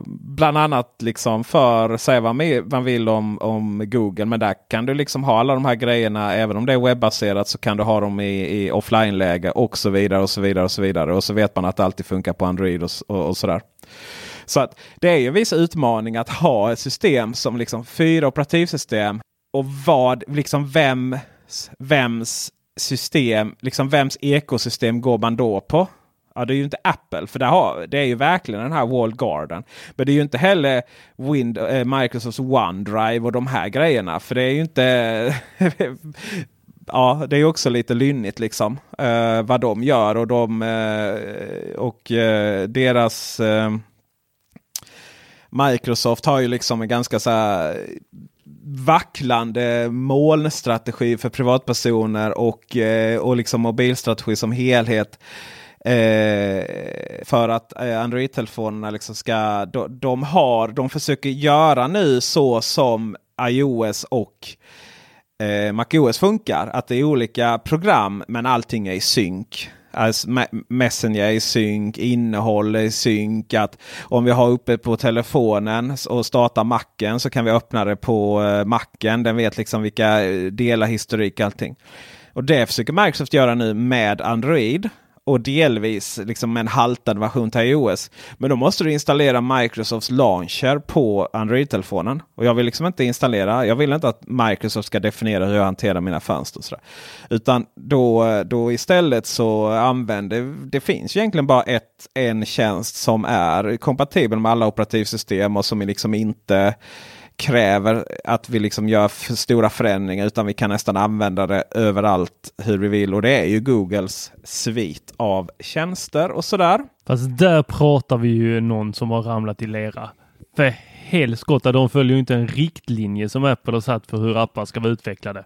bland annat liksom för, säga vad man vill om, om Google. Men där kan du liksom ha alla de här grejerna. Även om det är webbaserat så kan du ha dem i, i offline-läge och så vidare. Och så vidare och så vidare. Och så vet man att det alltid funkar på Android och, och, och sådär. Så att det är ju en viss utmaning att ha ett system som liksom fyra operativsystem. Och vad, liksom vem, vems system, liksom vems ekosystem går man då på? Ja, det är ju inte Apple, för det, har, det är ju verkligen den här Walled Garden. Men det är ju inte heller Wind, eh, Microsofts OneDrive och de här grejerna. För det är ju inte... ja, det är också lite lynnigt liksom. Eh, vad de gör och de eh, och eh, deras eh, Microsoft har ju liksom en ganska så här vacklande molnstrategi för privatpersoner och, eh, och liksom mobilstrategi som helhet. Eh, för att eh, Android-telefonerna liksom ska, de, de, har, de försöker göra nu så som iOS och eh, MacOS funkar. Att det är olika program men allting är i synk. Alltså, Messenger i synk, innehåll i synk. Att om vi har uppe på telefonen och startar macken så kan vi öppna det på eh, macken. Den vet liksom vilka eh, delar, historik allting. Och det försöker Microsoft göra nu med Android och delvis liksom med en haltad version till iOS. Men då måste du installera Microsofts launcher på Android-telefonen. Och jag vill liksom inte installera. Jag vill inte att Microsoft ska definiera hur jag hanterar mina fönster. Och sådär. Utan då, då istället så använder det finns egentligen bara ett, en tjänst som är kompatibel med alla operativsystem och som är liksom inte kräver att vi liksom gör för stora förändringar utan vi kan nästan använda det överallt hur vi vill. Och det är ju Googles svit av tjänster och sådär. Fast där pratar vi ju någon som har ramlat i lera. För helskotta, de följer ju inte en riktlinje som Apple har satt för hur appar ska vara utvecklade.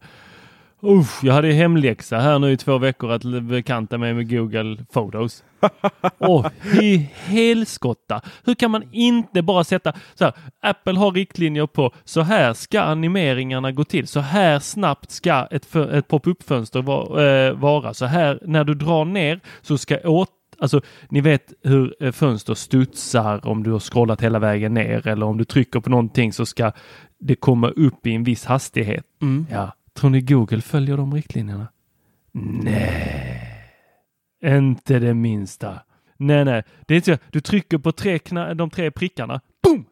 Usch, jag hade hemläxa här nu i två veckor att bekanta mig med Google Photos. Åh, oh, helskotta! Hur kan man inte bara sätta så här? Apple har riktlinjer på så här ska animeringarna gå till. Så här snabbt ska ett, ett pop-up-fönster va, äh, vara. Så här när du drar ner så ska åt Alltså, ni vet hur eh, fönster studsar om du har scrollat hela vägen ner eller om du trycker på någonting så ska det komma upp i en viss hastighet. Mm. Ja, Tror ni Google följer de riktlinjerna? Nej, inte det minsta. Nej, nej, det är inte så. Du trycker på tre de tre prickarna. Boom!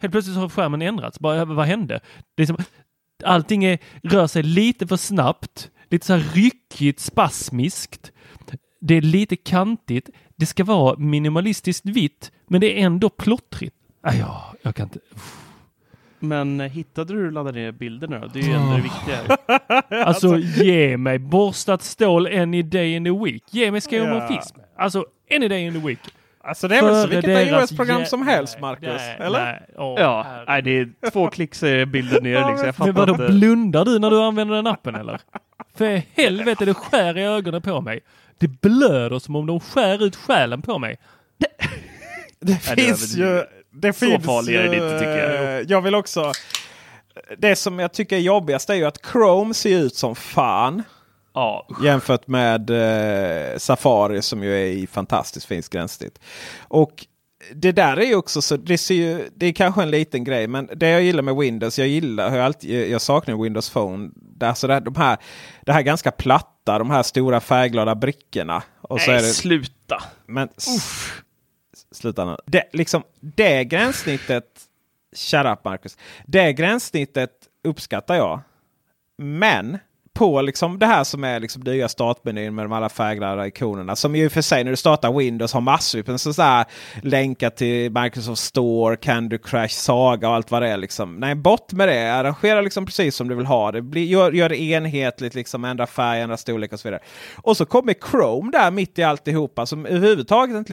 Helt plötsligt har skärmen ändrats. Bara, vad hände? Det är som, allting är, rör sig lite för snabbt, lite så här ryckigt, spasmiskt. Det är lite kantigt. Det ska vara minimalistiskt vitt, men det är ändå plottrigt. Ah, ja, jag kan inte. Uff. Men eh, hittade du laddade ner bilderna då? Det är ju ändå det viktiga. alltså ge mig borstat stål any day in the week. Ge mig skomorfism. Ja. Alltså any day in the week. Alltså det är väl så vilket iOS-program som helst Marcus? Nej, eller? Nej, oh, ja, nej, det är två klick så är bilden ner liksom. Men vadå, inte. blundar du när du använder den appen eller? För helvete, det skär i ögonen på mig. Det blöder som om de skär ut själen på mig. Det finns ju det så finns, farlig är det inte tycker jag. Eh, jag vill också... Det som jag tycker är jobbigast är ju att Chrome ser ut som fan. Ja. Jämfört med eh, Safari som ju är i fantastiskt fint gränssnitt. Och det där är ju också så. Det, ser ju, det är kanske en liten grej. Men det jag gillar med Windows. Jag gillar jag, alltid, jag saknar Windows Phone. Det, alltså det, de här, det här ganska platta. De här stora färgglada brickorna. Och Nej, så är det, sluta! Men, Uff sluta nu. Det, liksom, det gränssnittet, shut up Marcus. Det gränssnittet uppskattar jag. Men på liksom det här som är liksom nya startmenyn med de alla färgglada ikonerna. Som ju för sig när du startar Windows har massor med sådär länkar till Microsoft Store, Candy Crush, Saga och allt vad det är. Liksom. Nej, bort med det. Arrangera liksom precis som du vill ha det. Bli, gör, gör det enhetligt, liksom, ändra färg, ändra storlek och så vidare. Och så kommer Chrome där mitt i alltihopa som överhuvudtaget inte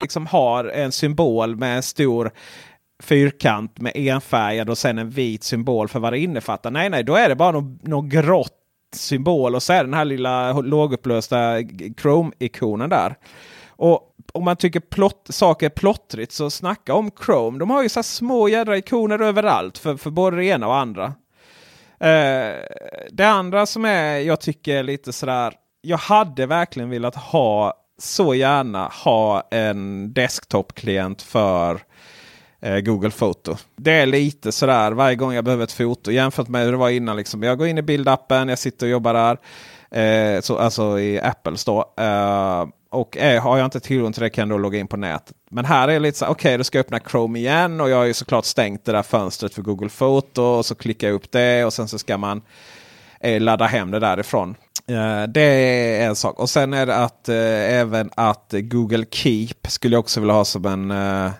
Liksom har en symbol med en stor fyrkant med enfärgad och sen en vit symbol för vad det innefattar. Nej, nej, då är det bara någon, någon grått symbol och så är den här lilla lågupplösta Chrome-ikonen där. Och om man tycker plott, saker är plottrigt så snacka om Chrome. De har ju så små jädra ikoner överallt för, för både det ena och andra. Eh, det andra som är jag tycker lite sådär. Jag hade verkligen velat ha så gärna ha en desktop-klient för eh, Google Foto. Det är lite sådär varje gång jag behöver ett foto jämfört med hur det var innan. Liksom. Jag går in i bildappen, jag sitter och jobbar där. Eh, så, alltså i Apples då. Eh, och är, har jag inte tillgång till det kan jag då logga in på nätet. Men här är det lite så okej okay, då ska jag öppna Chrome igen och jag har ju såklart stängt det där fönstret för Google Foto. Och så klickar jag upp det och sen så ska man eh, ladda hem det därifrån. Eh, det är en sak. Och sen är det att eh, även att Google Keep skulle jag också vilja ha som en, eh,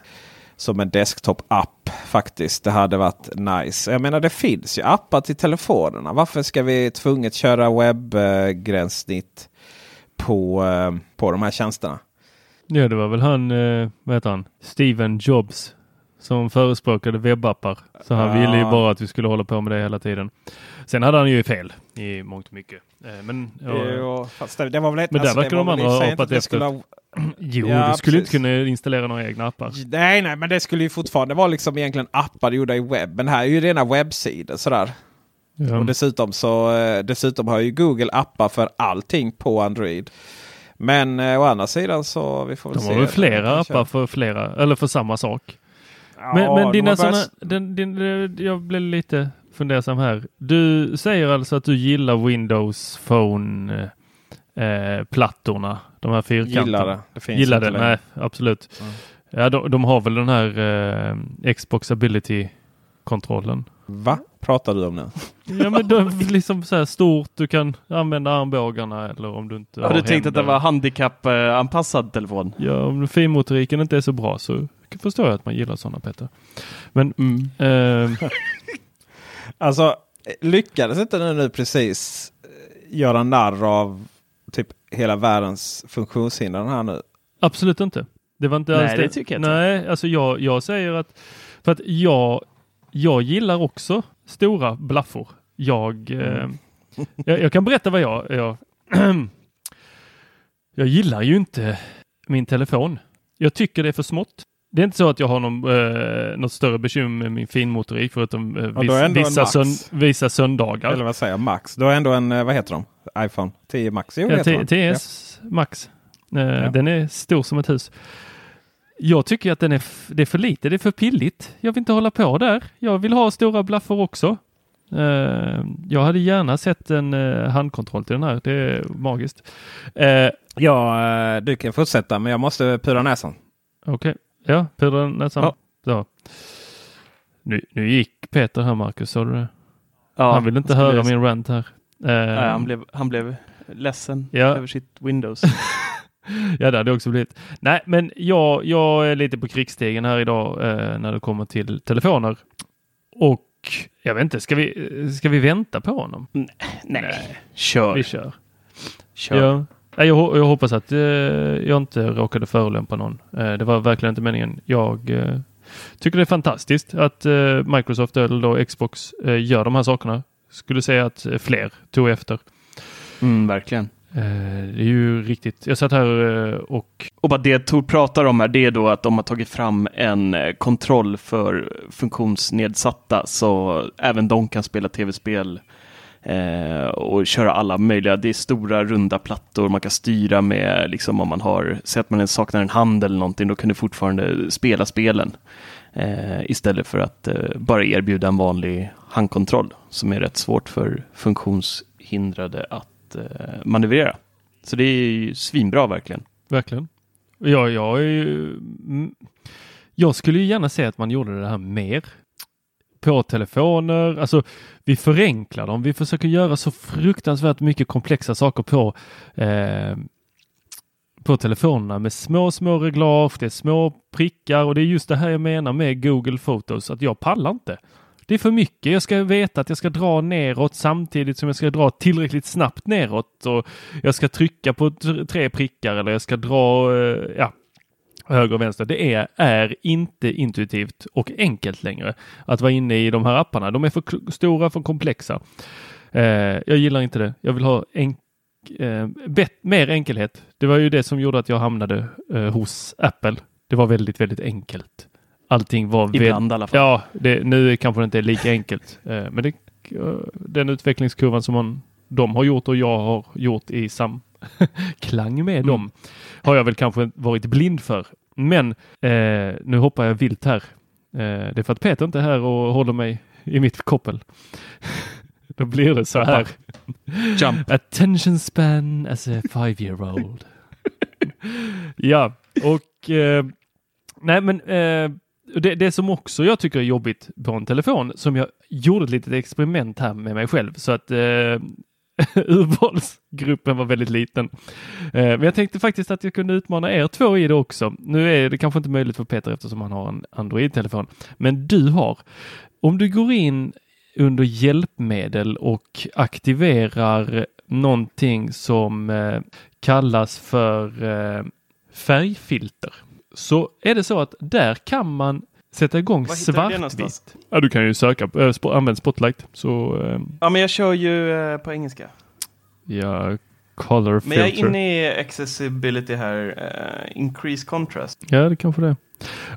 som en desktop-app faktiskt. Det hade varit nice. Jag menar det finns ju appar till telefonerna. Varför ska vi tvunget köra webbgränssnitt på, på de här tjänsterna? Ja, det var väl han, vad heter han, Steven Jobs som förespråkade webbappar. Så han ja. ville ju bara att vi skulle hålla på med det hela tiden. Sen hade han ju fel i mångt och mycket. Eh, men, jo, fast det, det var väl ett, men där alltså, verkar de andra ha hoppat efter. Ha... Jo, ja, du skulle precis. inte kunna installera några egna appar. Nej, nej, men det skulle ju fortfarande vara liksom egentligen appar gjorda i webb. Men här är ju rena webbsidor sådär. Ja. Och dessutom så eh, dessutom har ju Google appar för allting på Android. Men eh, å andra sidan så vi får väl De se. har väl flera appar för flera eller för samma sak. Ja, men, men dina sådana, din, din, jag blev lite fundersam här. Du säger alltså att du gillar Windows Phone eh, plattorna, de här fyrkanterna. Gillar det. det finns gillar det, nej absolut. Mm. Ja, de, de, har väl den här eh, Xboxability kontrollen. Va? Pratar du om nu? Ja men det är liksom så här stort, du kan använda armbågarna eller om du inte har Har du tänkt att det var handikappanpassad telefon? Ja, om finmotoriken inte är så bra så förstår jag att man gillar sådana Peter. Men mm. eh, Alltså, lyckades inte nu, nu precis eh, göra narr av typ hela världens funktionshinder här nu? Absolut inte. Det var inte Nej, alls det. det tycker jag inte. Nej, alltså jag, jag säger att för att jag, jag gillar också stora blaffor. Jag, mm. eh, jag, jag, kan berätta vad jag, jag, jag gillar ju inte min telefon. Jag tycker det är för smått. Det är inte så att jag har någon, eh, något större bekymmer med min finmotorik förutom eh, vis, vissa, sön, vissa söndagar. Eller vad säger jag, Max? Du har ändå en, eh, vad heter de? iPhone 10 Max? Jo, ja, 10 TS ja. Max. Eh, ja. Den är stor som ett hus. jag tycker att den är, det är för lite, det är för pilligt. Jag vill inte hålla på där. Jag vill ha stora blaffor också. Eh, jag hade gärna sett en eh, handkontroll till den här. Det är magiskt. Eh, Ja, du kan fortsätta men jag måste pudra näsan. Okej, ja, pudra näsan. Ja. Så. Nu, nu gick Peter här, Marcus. Såg du det? Ja, han vill inte skulle höra min rant här. Eh, Nej, han, blev, han blev ledsen Ja. över sitt Windows. Ja, det hade också blivit. Nej, men jag, jag är lite på krigsstegen här idag eh, när det kommer till telefoner. Och jag vet inte, ska vi, ska vi vänta på honom? Nej, kör. Vi kör. kör. Ja. Jag, jag hoppas att eh, jag inte råkade förolämpa någon. Eh, det var verkligen inte meningen. Jag eh, tycker det är fantastiskt att Microsoft eller då Xbox gör de här sakerna. Skulle säga att fler tog efter. Mm, verkligen. Det är ju riktigt. Jag satt här och Och vad det Tor pratar om här, det är då att de har tagit fram en kontroll för funktionsnedsatta så även de kan spela tv-spel eh, och köra alla möjliga. Det är stora runda plattor man kan styra med, liksom om man har, säg att man saknar en hand eller någonting, då kan du fortfarande spela spelen. Eh, istället för att eh, bara erbjuda en vanlig handkontroll som är rätt svårt för funktionshindrade att eh, manövrera. Så det är ju svinbra verkligen. Verkligen. Ja, jag är ju... Mm, jag skulle ju gärna se att man gjorde det här mer. På telefoner, alltså vi förenklar dem. Vi försöker göra så fruktansvärt mycket komplexa saker på eh, på telefonerna med små, små reglage, det är små prickar och det är just det här jag menar med Google Photos, att jag pallar inte. Det är för mycket. Jag ska veta att jag ska dra neråt samtidigt som jag ska dra tillräckligt snabbt neråt och jag ska trycka på tre prickar eller jag ska dra eh, ja, höger och vänster. Det är, är inte intuitivt och enkelt längre att vara inne i de här apparna. De är för stora, för komplexa. Eh, jag gillar inte det. Jag vill ha enk eh, bet- mer enkelhet. Det var ju det som gjorde att jag hamnade eh, hos Apple. Det var väldigt, väldigt enkelt. Allting var Ibland i alla fall. Ja, det, nu kanske det inte är lika enkelt. Eh, men det, eh, den utvecklingskurvan som man, de har gjort och jag har gjort i samklang med dem har jag väl kanske varit blind för. Men eh, nu hoppar jag vilt här. Eh, det är för att Peter inte är här och håller mig i mitt koppel. Då blir det så här. Jump. Attention span as a five year old. ja, och eh, nej men eh, det, det som också jag tycker är jobbigt på en telefon som jag gjorde ett litet experiment här med mig själv så att eh, urvalsgruppen var väldigt liten. Eh, men jag tänkte faktiskt att jag kunde utmana er två i det också. Nu är det kanske inte möjligt för Peter eftersom han har en Android-telefon. Men du har. Om du går in under hjälpmedel och aktiverar någonting som eh, kallas för eh, färgfilter så är det så att där kan man sätta igång Var svartvitt. Ja, du kan ju söka, äh, sp använd Spotlight. Så eh, Ja, men jag kör ju eh, på engelska. ja, color Men jag är filter. inne i accessibility här. eh, increase contrast. Ja, det kanske det är.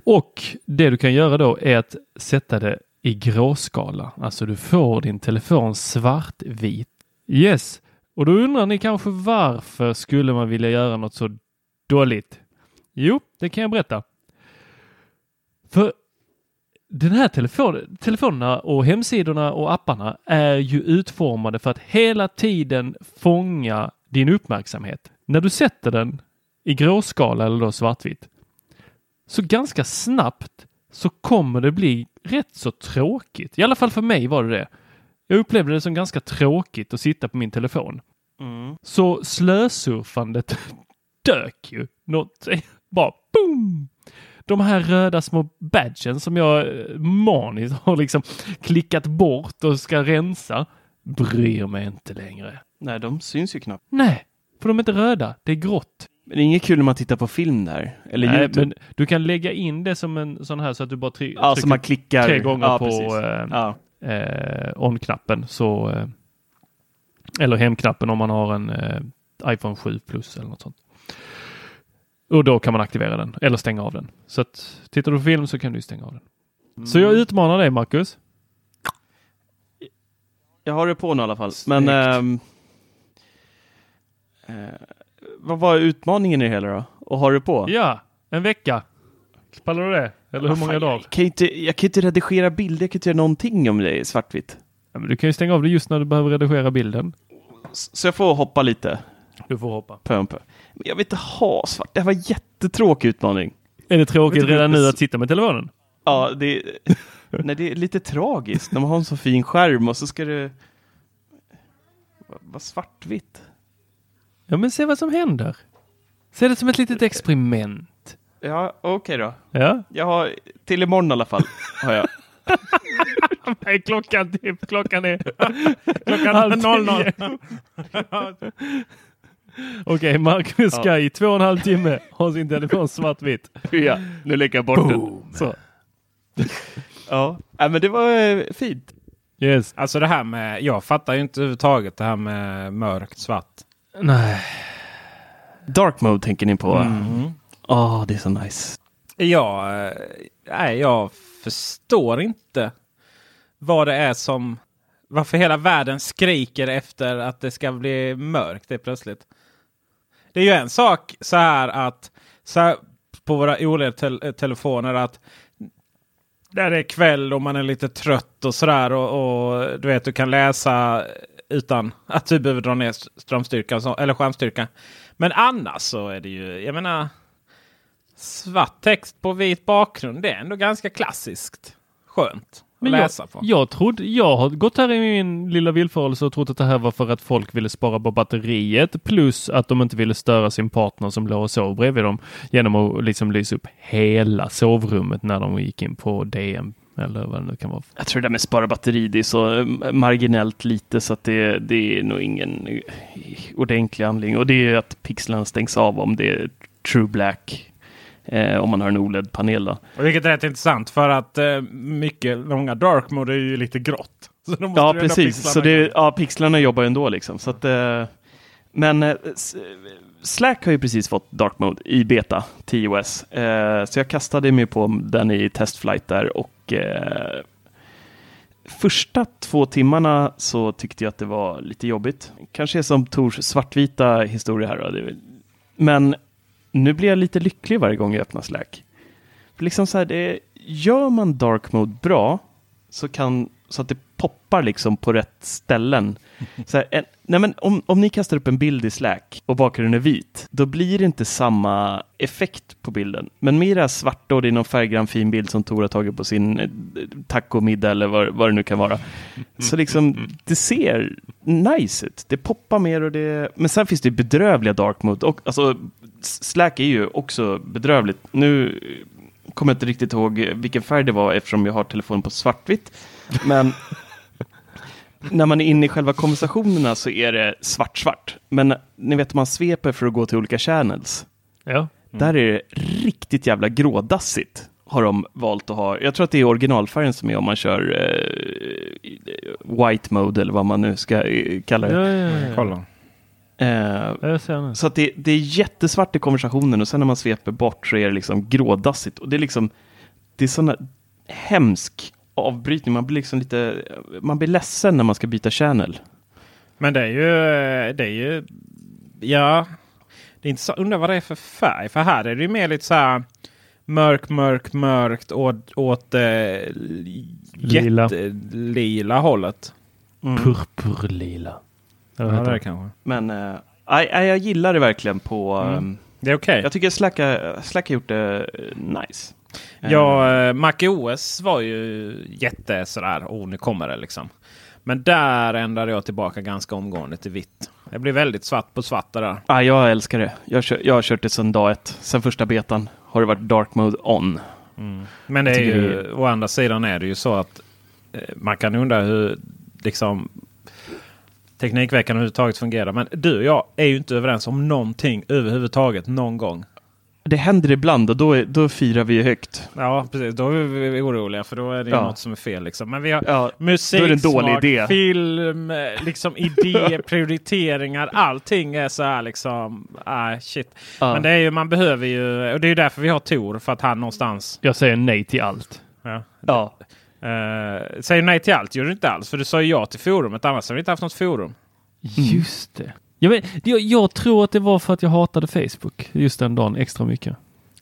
Och det du kan göra då är att sätta det i gråskala. Alltså du får din telefon svartvit. Yes, och då undrar ni kanske varför skulle man vilja göra något så dåligt? Jo, det kan jag berätta. För den här telefon, telefonerna och hemsidorna och apparna är ju utformade för att hela tiden fånga din uppmärksamhet. När du sätter den i gråskala eller då svartvitt så ganska snabbt så kommer det bli rätt så tråkigt. I alla fall för mig var det det. Jag upplevde det som ganska tråkigt att sitta på min telefon. Mm. Så slösurfandet dök ju. Något bara boom! De här röda små badgen som jag eh, maniskt har liksom klickat bort och ska rensa bryr mig inte längre. Nej, de syns ju knappt. Nej, för de är inte röda. Det är grått. Men det är inget kul när man tittar på film där. Eller Nej, YouTube. men du kan lägga in det som en sån här så att du bara try- Ja, trycker man klickar. tre gånger ja, på eh, Ja. eh, on-knappen. Så, eh, eller hem-knappen om man har en eh, iPhone 7 Plus eller något sånt. Och då kan man aktivera den eller stänga av den. Så att tittar du på film så kan du stänga av den. Så jag utmanar dig Marcus. Jag har det på nu i alla fall. Men Snyggt. ehm, eh, vad var utmaningen i det hela då? Och har det på? Ja, en vecka. Pallar du det? Eller hur många Fan, dagar? Jag kan, ju inte, jag kan inte redigera bilder, jag kan inte göra någonting om det är svartvitt. Ja, men du kan ju stänga av det just när du behöver redigera bilden. Så jag får hoppa lite. Du får hoppa. Pö. Men jag vill inte ha svart. Det här var jättetråkig utmaning. Är det tråkigt redan nu att sitta med telefonen? Ja, det, nej, det är lite tragiskt när man har en så fin skärm och så ska det va- vara svartvitt. Ja, men se vad som händer. Se det som ett litet experiment. Ja, okej då. Ja. Jag har, till imorgon i alla fall, har jag. Nej, klockan, typ, klockan är klockan 00. Okej, Marcus Ja. ska i två och en halv timme ha sin telefon svartvitt. Ja, nu lägger jag bort den. Så. Ja, nej, men det var eh, fint. Yes. Alltså det här med, jag fattar ju inte överhuvudtaget det här med mörkt svart. Nej. Dark mode tänker ni på? Mm. Åh, det är så nice. Jag, eh, nej, jag förstår inte vad det är som... Varför hela världen skriker efter att det ska bli mörkt det plötsligt. Det är ju en sak så här att så här, på våra OLED-telefoner eh, att där det är kväll och man är lite trött och sådär och, och du vet du kan läsa utan att du behöver dra ner strömstyrkan så- eller skärmstyrkan. Men annars så är det ju, jag menar svart text på vit bakgrund. Det är ändå ganska klassiskt. Skönt men jag, läsa på. jag, trodde, jag har gått här i min lilla villfarelse och trott att det här var för att folk ville spara på batteriet plus att de inte ville störa sin partner som låg och sov bredvid dem genom att liksom lysa upp hela sovrummet när de gick in på DM eller vad det nu kan vara. Jag tror det där med spara batteri, det är så eh, marginellt lite så att det, det är nog ingen eh, ordentlig anledning. Och det är att pixlarna stängs av om det är true black. Eh, om man har en OLED-panel vilket är rätt intressant för att eh, mycket, många dark mode är ju lite grått. Ja, precis. pixlarna Så det, ja, pixlarna jobbar ju ändå liksom. Så att, eh, men eh, Slack har ju precis fått Dark Mode i beta, TOS. Eh, så jag kastade mig på den i testflight där och eh, första två timmarna så tyckte jag att det var lite jobbigt. Kanske är som Tors svartvita historia här. Men nu blir jag lite lycklig varje gång jag öppnar Slack. För liksom så här, det, gör man Dark Mode bra så, kan, så att det poppar liksom på rätt ställen. Så här, en, nej men om, om ni kastar upp en bild i Slack och bakgrunden är vit, då blir det inte samma effekt på bilden. Men med det här svarta och det är någon färggrann fin bild som Tor har tagit på sin eh, tacomiddag eller vad, vad det nu kan vara. Så liksom, det ser nice ut. Det poppar mer och det... Men sen finns det bedrövliga dark mode. Och, alltså, Slack är ju också bedrövligt. Nu kommer jag inte riktigt ihåg vilken färg det var eftersom jag har telefonen på svartvitt. Men när man är inne i själva konversationerna så är det svart-svart. Men ni vet, man sveper för att gå till olika channels. Ja. Där är det riktigt jävla grådassigt. Har de valt att ha. Jag tror att det är originalfärgen som är om man kör eh, white mode eller vad man nu ska eh, kalla det. Ja, ja, ja. Eh, så att det, det är jättesvart i konversationen och sen när man sveper bort så är det liksom grådassigt. Och det är liksom, det är sådana hemsk avbrytning. Man blir liksom lite, man blir ledsen när man ska byta channel. Men det är ju, det är ju, ja. Det är inte så, undrar vad det är för färg. För här är det ju mer lite så här mörk, mörk, mörkt åt, åt eh, Lila. jättelila hållet. Purpurlila. Ja, Jag det är kanske. Men äh, jag gillar det verkligen på... Mm. ehm, Det är okej. Jag tycker Slack har, Slack har gjort det eh, nice. Eh, Ja, Mac OS var ju jätte sådär, oh nu kommer det liksom. Men där ändrade jag tillbaka ganska omgående till vitt. Det blir väldigt svart på svart där. ah, jag älskar det. Jag, kör, jag har kört det sedan dag ett. Sen första betan har det varit dark mode on. Men det är ju, det å andra sidan är det ju så att eh, man kan undra hur liksom Teknikveckan överhuvudtaget fungerar. Men du och jag är ju inte överens om någonting överhuvudtaget någon gång. Det händer ibland och då, är, då firar vi högt. Ja, precis. Då är vi oroliga för då är det Ja. något som är fel. Liksom. Men vi har Ja, musik, är smak, film, eh, liksom idé, prioriteringar. Allting är så här liksom. Ah, shit. Ja. Men det är ju, man behöver ju, och det är ju därför vi har Tor. För att han någonstans. Jag säger nej till allt. Ja, Ja. Uh, säger nej till allt gör du inte alls. För du sa ju ja till forumet. Annars har vi inte haft något forum. Just det. Jag, vet, jag, jag tror att det var för att jag hatade Facebook just den dagen extra mycket.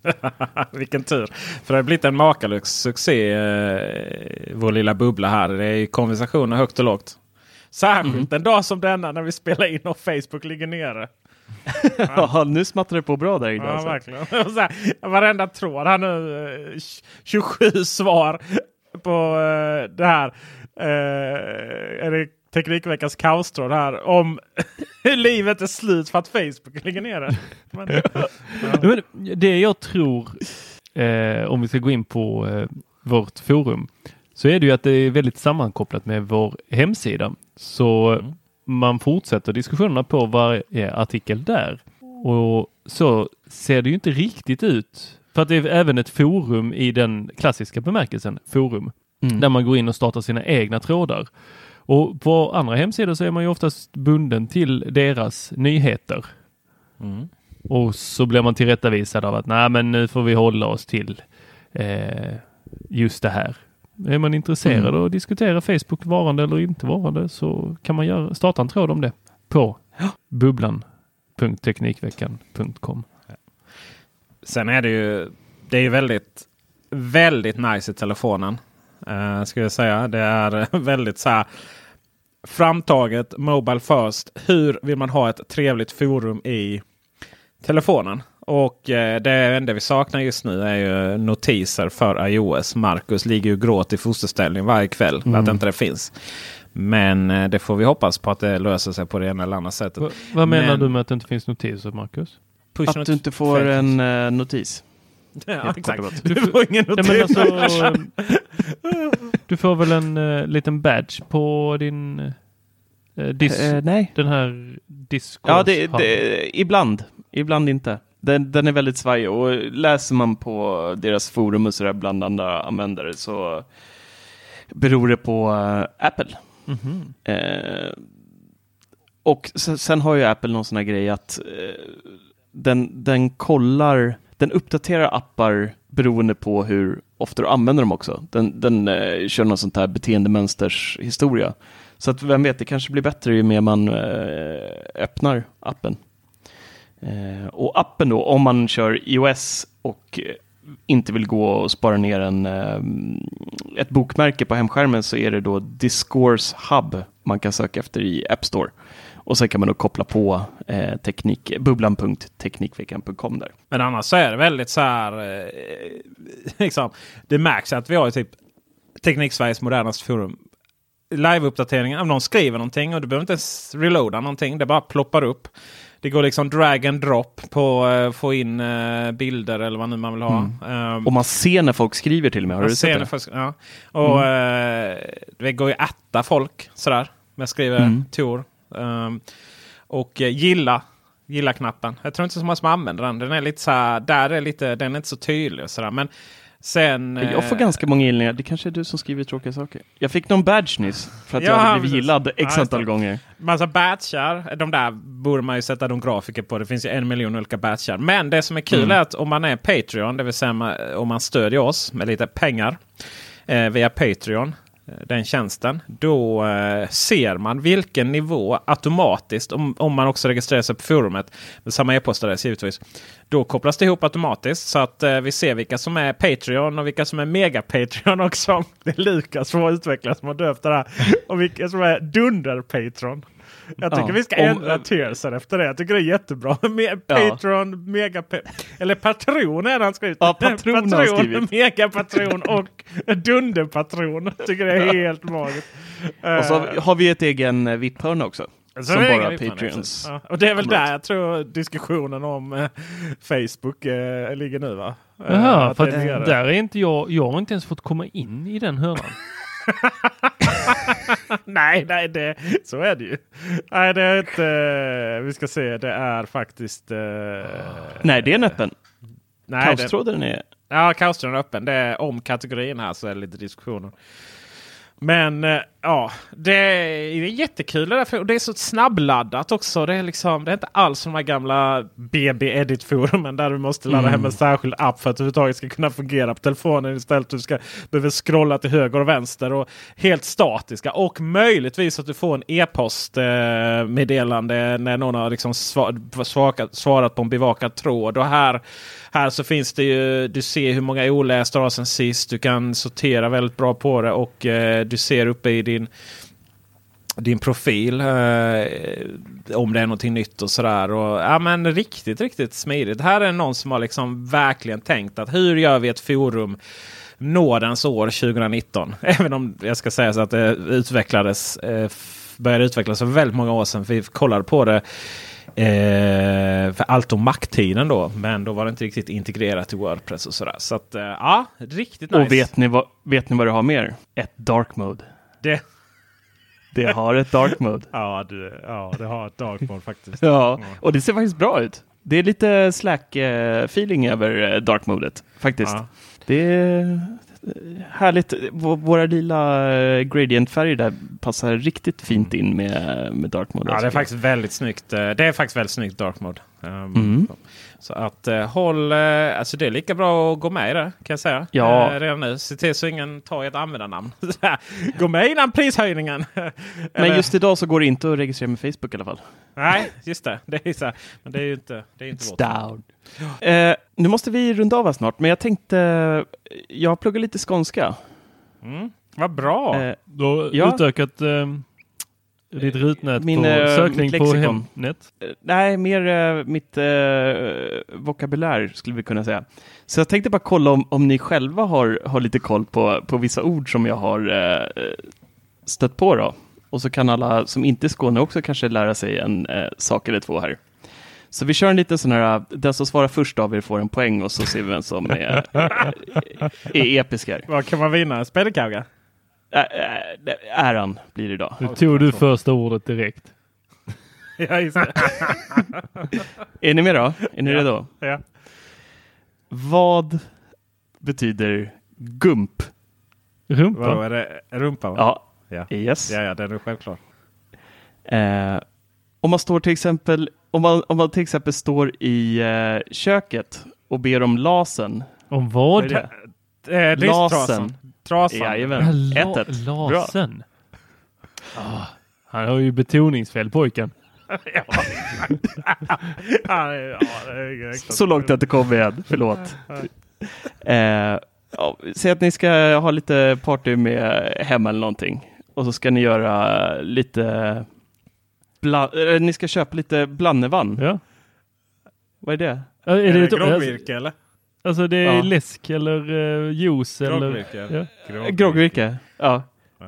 Vilken tur. För det har blivit en makalös succé. Eh, vår lilla bubbla här. Det är konversationer högt och lågt. Särskilt Mm. en dag som denna när vi spelar in och Facebook ligger nere. Ja, nu smattrar det på bra där inne. Ja, alltså. verkligen. Så här, varenda tråd här nu. eh, 27 svar på eh, det här. Eh, är det Teknikveckans kaostråd här. Om livet är slut för att Facebook ligger nere. Men, Men det jag tror, eh, om vi ska gå in på eh, vårt forum, så är det ju att det är väldigt sammankopplat med vår hemsida. Så man fortsätter diskussionerna på varje artikel där. Och så ser det ju inte riktigt ut. För att det är även ett forum i den klassiska bemärkelsen, forum, Mm. där man går in och startar sina egna trådar. Och på andra hemsidor så är man ju oftast bunden till deras nyheter. Och så blir man tillrättavisad av att nej men nu får vi hålla oss till eh, just det här. Är man intresserad Mm. av att diskutera Facebook varande eller inte varande så kan man göra, starta en tråd om det på bubblan.teknikveckan.com. Sen är det ju, det är ju väldigt, väldigt nice i telefonen. Uh, ska jag säga. Det är väldigt så här framtaget, Mobile first. Hur vill man ha ett trevligt forum i telefonen? Och eh, det enda vi saknar just nu är ju notiser för iOS. Marcus ligger ju gråt i fosterställning varje kväll för att inte det finns. Men eh, det får vi hoppas på att det löser sig på det ena eller andra sättet. Va, vad menar Men- du med att det inte finns notiser, Marcus? Push Att du inte får en eh, notis. Ja, exakt. Du får ingen Ja, notis. men alltså, du får väl en eh, liten badge på din eh, dis, Eh, nej. den här Discord. Ja, det, det, ibland. Ibland inte. Den, den är väldigt svajig och läser man på deras forum och sådär bland andra användare så beror det på Apple. Mhm. Eh, och sen, sen har ju Apple någon sån här grej att den, den kollar, den uppdaterar appar beroende på hur ofta du använder dem också. Den, den eh, kör någon sånt här beteendemönsters historia. Så att vem vet, det kanske blir bättre ju mer man eh, öppnar appen. Eh, och appen då, om man kör iOS och eh, inte vill gå och spara ner en, eh, ett bokmärke på hemskärmen så är det då Discourse Hub man kan söka efter i App Store. Och sen kan man då koppla på eh, teknik, bubblan.teknikveckan.com där. Men annars så är det väldigt så här. Eh, liksom, det märks att vi har ju typ Teknik-Sveriges modernaste forum. Live-uppdateringar. Om någon skriver någonting och du behöver inte ens reloada någonting. Det bara ploppar upp. Det går liksom drag and drop på eh, få in eh, bilder eller vad nu man vill ha. Ehm, Och man ser när folk skriver till och med. Har du ser sett det? folk- ja. Och eh, det går ju att ätta folk sådär. Jag skriver Mm. Tor. Ehm, och eh, gilla. Gilla-knappen. Jag tror inte så många som använder den. Den är lite så här, där är lite, den är inte så tydlig. Och sådär. Men sen... Jag får eh, ganska många gillningar. Det kanske är du som skriver tråkiga saker. Jag fick någon badge nyss för att Ja, jag hade blivit gillad Ja, x just antal gånger. Massa batchar. De där borde man ju sätta de grafiker på. Det finns ju en miljon olika batchar. Men det som är kul Mm. är att om man är Patreon, det vill säga om man stödjer oss med lite pengar eh, via Patreon, Eh, den tjänsten, då eh, ser man vilken nivå automatiskt, om, om man också registrerar sig på forumet med samma e-postadress givetvis. Då kopplas det ihop automatiskt så att eh, vi ser vilka som är Patreon och vilka som är mega-Patreon också. Det är Lukas, vår utvecklare, som har döpt det här. Och vilka som är dunder-Patreon. Jag tycker Ja, vi ska om- ändra tiersen efter det. Jag tycker det är jättebra. Me- Patreon, mega eller patron är det han skrivit. Ja, patron har han skrivit. megapatron och dunderpatron. Tycker det är helt magiskt. Och så Eh, har vi ett egen eh, VIP-hörna också. så som bara Patreons. Ja, och det är väl där jag tror diskussionen om eh, Facebook eh, ligger nu va? Eh, Jaha, för är där är inte jag, jag har inte ens fått komma in i den hörnan. nej, nej, det, så är det ju. Nej, det är inte... Vi ska se, det är faktiskt... Eh, Nej, det är en öppen. nej, det, Kaostråden är... Ja, kaostråden är öppen. Det är om kategorin här så är det lite diskussioner. Men eh, Ja, det är jättekul det där. Det är så snabbladdat också. Det är, liksom, det är inte alls som de här gamla BB-edit-forumen där du måste ladda Mm. hem en särskild app för att det överhuvudtaget ska kunna fungera på telefonen istället. Du ska behöva scrolla till höger och vänster och helt statiska. Och möjligtvis att du får en e-postmeddelande när någon har liksom svar, svarat, svarat på en bevakad tråd. Och här, här så finns det ju, du ser hur många olästa har sen sist. Du kan sortera väldigt bra på det och eh, du ser uppe i din din profil. Eh, om det är någonting nytt och sådär. Och, ja, men riktigt, riktigt smidigt. Här är någon som har liksom verkligen tänkt att hur gör vi ett forum nådens år 2019? Även om jag ska säga så att det utvecklades, eh, började utvecklas för väldigt många år sedan. Vi kollade på det Eh, för allt om Mac-tiden då. Men då var det inte riktigt integrerat i Wordpress och sådär. Så att eh, ja, riktigt nice. Och vet ni, vad, vet ni vad det har mer? Ett dark mode. Det, Det har ett dark mode. ja, du, ja, det har ett dark mode faktiskt. Ja, och det ser faktiskt bra ut. Det är lite slack-feeling över eh, dark modet faktiskt. Ja. Det eh, härligt. Våra lila eh, gradient-färger där passar riktigt fint in med, med dark mode. Ja, det är faktiskt väldigt snyggt. eh, Det är faktiskt väldigt snyggt Dark Mode. Um, Mm. Så att eh, håll, alltså det är lika bra att gå med i det kan jag säga. Ja. Redan nu. Se till så ingen tar ert användarnamn. Gå med innan prishöjningen. Men just idag så går det inte att registrera med Facebook i alla fall. Nej, just det. Det är så här. Men det är ju inte, det är inte vårt. Down. Eh, nu måste vi runda av här snart, men jag tänkte, jag pluggar lite skånska. Mm. Vad bra! Eh, Du har Ja. utökat eh, ditt rutnät Min, på eh, sökning på. Hemnet. Eh, Nej, mer eh, mitt eh, vokabulär skulle vi kunna säga. Så jag tänkte bara kolla om, om ni själva har, har lite koll på, på vissa ord som jag har eh, stött på. Då. Och så kan alla som inte är skåne också kanske lära sig en eh, sak eller två här. Så vi kör en liten sån här, den som svarar först av er får en poäng och så ser vi vem som är, är episk här. Vad kan man vinna? Spelkauga? Ä- ä- äran blir det idag. Nu tog du första ordet direkt. Ja, just det. Är ni med då? Är ni Ja. redo? ja. Vad betyder gump? Rumpa. Vadå, är det rumpa? Va? Ja, Ja. yes. Ja, ja, det är nog självklart. Eh, om man står till exempel, om man, om man till exempel står i eh, köket och ber om lasen. Om vad? Vad är det? Eh, Listrasan. Trasan. Jajamän, La- 1-1. Bra. Lasen. Ah, han har ju betoningsfel pojken. ja, ja, det är exakt. Så långt jag inte kommit än, förlåt. Eh, ja, säg att ni ska ha lite party med hemma eller någonting. Och så ska ni göra lite, bla, eh, ni ska köpa lite blannevann. Ja. Vad är det? Ja, Är Är det det groggvirke eller? Alltså det är Ja. läsk eller uh, juice eller... Groggvirke. Ja. Groggvirke? Ja.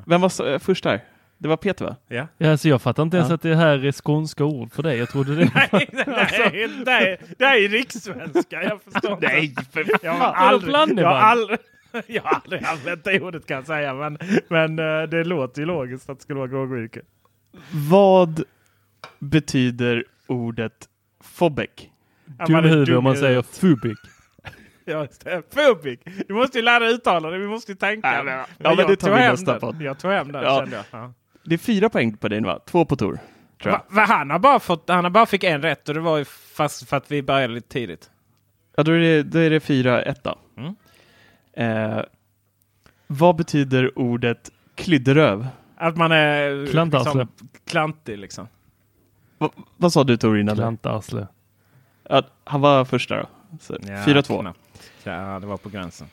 Vem var så, först där? Det var Peter va? Ja. Ja, alltså jag fattar inte ens Ja. att det här är skånska ord för dig. Jag trodde det Nej, var... nej, det är, det är rikssvenska. Jag förstår Nej, inte. för Jag har aldrig, jag har aldrig, jag har aldrig använt det ordet kan jag säga. Men, men det låter ju logiskt att det skulle vara groggvirke. Vad betyder ordet fobek? Ja, Dum man är huvud dum om man säger fubik. Ja. Fobik. Du måste ju lära dig uttala det. Vi måste ju tänka. Ja, men- ja, men jag det tar tog vi hem nästa den. podd. Jag tog hem den Ja. kände jag. Ja. Det är fyra poäng på din va? Två på Tor. Va, va, han, har bara fått, han har bara fick en rätt och det var ju fast för att vi började lite tidigt. Ja, då är det, då är det fyra ett då. Mm. Eh, vad betyder ordet klydderöv? Att man är liksom, klantig liksom. Va, vad sa du Tor innan? Klantarsle. Ja, han var första då. Så, Ja, fyra två. knappt. Ja, det var på gränsen.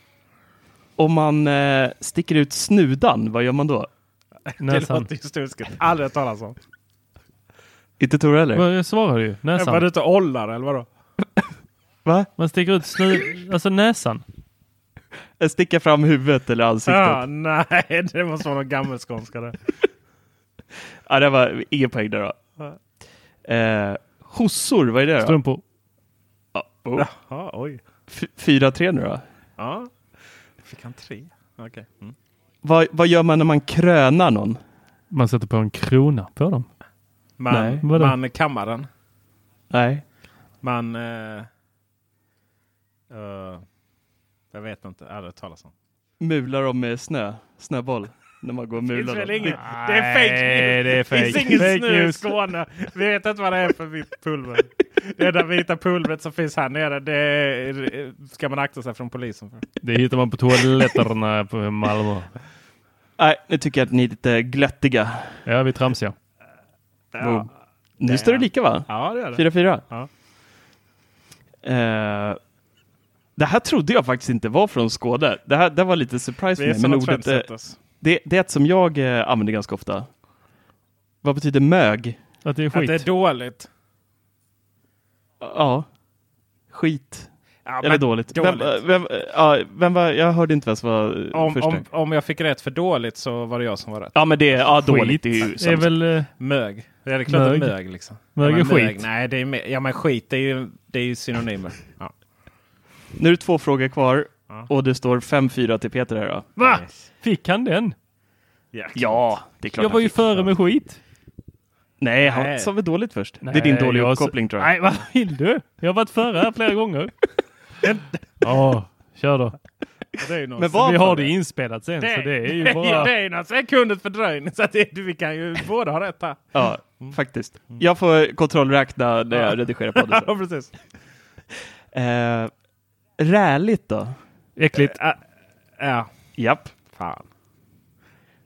Om man eh, sticker ut snudan, vad gör man då? Det Näsan. låter ju stuskigt. Aldrig hört talas om. Inte Tor heller? Vad Jag svarade ju. Var Näsan. du ute och ollar eller vadå? Va? Man sticker ut snu... Alltså näsan. Sticka fram huvudet eller ansiktet? Ja, Ja, nej, det måste vara någon gammelskånska det. det var ingen poäng där då. Eh, hossor, vad är det då? Strumpor. Ja, oh. Jaha, oj. F- Fyra tre nu då. Ja. Fick han tre? Okej. Mm. Vad, vad gör man när man krönar någon? Man sätter på en krona på dem. Man, Nej, man kammar den. Nej. Man... eh, eh, jag vet inte. Aldrig talas om. Mular dem med snö, snöboll. När man går och Det mular. finns väl dem. ingen- det är fake news. det är Det finns fake. ingen Fake snö i. Skåne. Vi vet inte vad det är för vitt pulver. Det där vita pulvret som finns här nere, det ska man akta sig från polisen för. Det hittar man på toaletterna på Malmö. Nej, nu tycker jag att ni är lite glättiga. Ja, vi är tramsiga. Boom. Nu står det lika va? Ja, det är det. 4-4. Ja. Eh, det här trodde jag faktiskt inte var från Skåne. Det här det var lite surprise för mig. Men ordet, eh. Det, det är ett som jag eh, använder ganska ofta. Vad betyder mög? Att det är Att skit. det är dåligt. Ja, skit. Ja, Eller dåligt. dåligt. Vem, vem, ja, vem var, jag hörde inte vem som var eh, Om, först. om, om jag fick rätt för dåligt så var det jag som var rätt. Ja, men det är ja, dåligt. Det är ju Det är väl... eh, Mög. Det är klart mög. Mög. det är mög liksom. Mög ja, är skit. Nej, det är, ja men skit det är ju, det är ju synonymer. Ja. Nu är det två frågor kvar Ja. och det står 5-4 till Peter här då. Va? Fick han den? Ja, Ja, det är klart Jag var ju före med skit. Nej, han Nej. sa väl dåligt först. det är din Nej, dåliga uppkoppling tror jag. Nej, vad vill du? Jag har varit före här flera gånger. Ja, kör då. Det. Men vi har det? det inspelat sen, så det är ju bara... det är några sekunders fördröjning. Så att det, vi kan ju båda ha rätt här. Ja, faktiskt. Jag får kontrollräkna när jag redigerar på det. Ja, precis. Eh, räligt då? Äckligt. Ja, Japp. fan.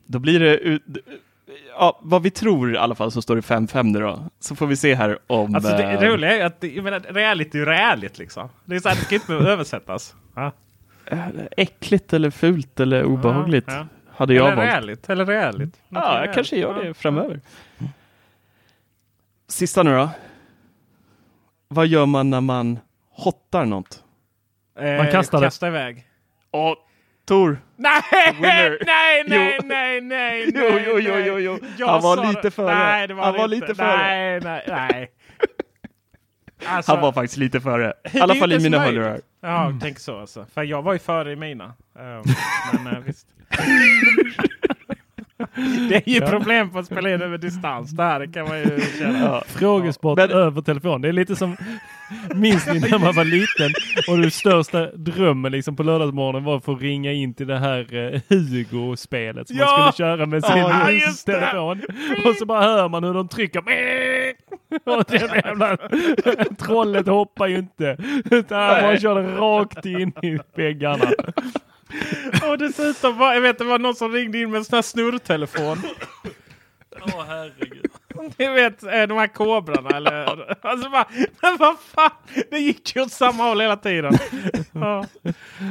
Då blir det... ut- Ja, vad vi tror i alla fall så står det 5-5 nu då. Så får vi se här om... Alltså det, eh, roliga är att jag menar, räligt är ju räligt liksom. Det är så här, det ska inte behöva översättas. Ja. eh, äckligt eller fult eller obehagligt. Ja, ja. Hade jag Eller valt. räligt. Eller räligt. Ja, jag kanske gör det framöver. Sista nu då. Vad gör man när man hottar något? Eh, Man kastar det. Kasta iväg. Åh, Tor! Nej, Winner. nej, nej, Jo. nej, nej, Jo, nej, jo, jo, jo, jo. Jag Han var sa lite det. före. Nej, det var Han det var lite före. Nej, nej, nej. Alltså, Han var faktiskt lite före. I alla fall i mina hörlurar. Ja, tänk så alltså. För jag var ju före i mina. Eh, men eh, visst. Det är ju problem på att spela in över distans. Det här kan man ju känna. Ja. Frågesport Men- över telefon. Det är lite som, minns ni när man var liten och den största drömmen liksom på lördagsmorgonen var att få ringa in till det här eh, Hugo-spelet som Ja! man skulle köra med sin Ja, telefon. Och så bara hör man hur de trycker. Och det jävla trollet hoppar ju inte. Utan bara körde rakt in i väggarna. Och dessutom var, jag vet det var någon som ringde in med en sån här snurrtelefon. Åh herregud. Ni vet eh, de här kobrarna eller? Alltså bara, men vad fan! Det gick ju åt samma håll hela tiden. Ja.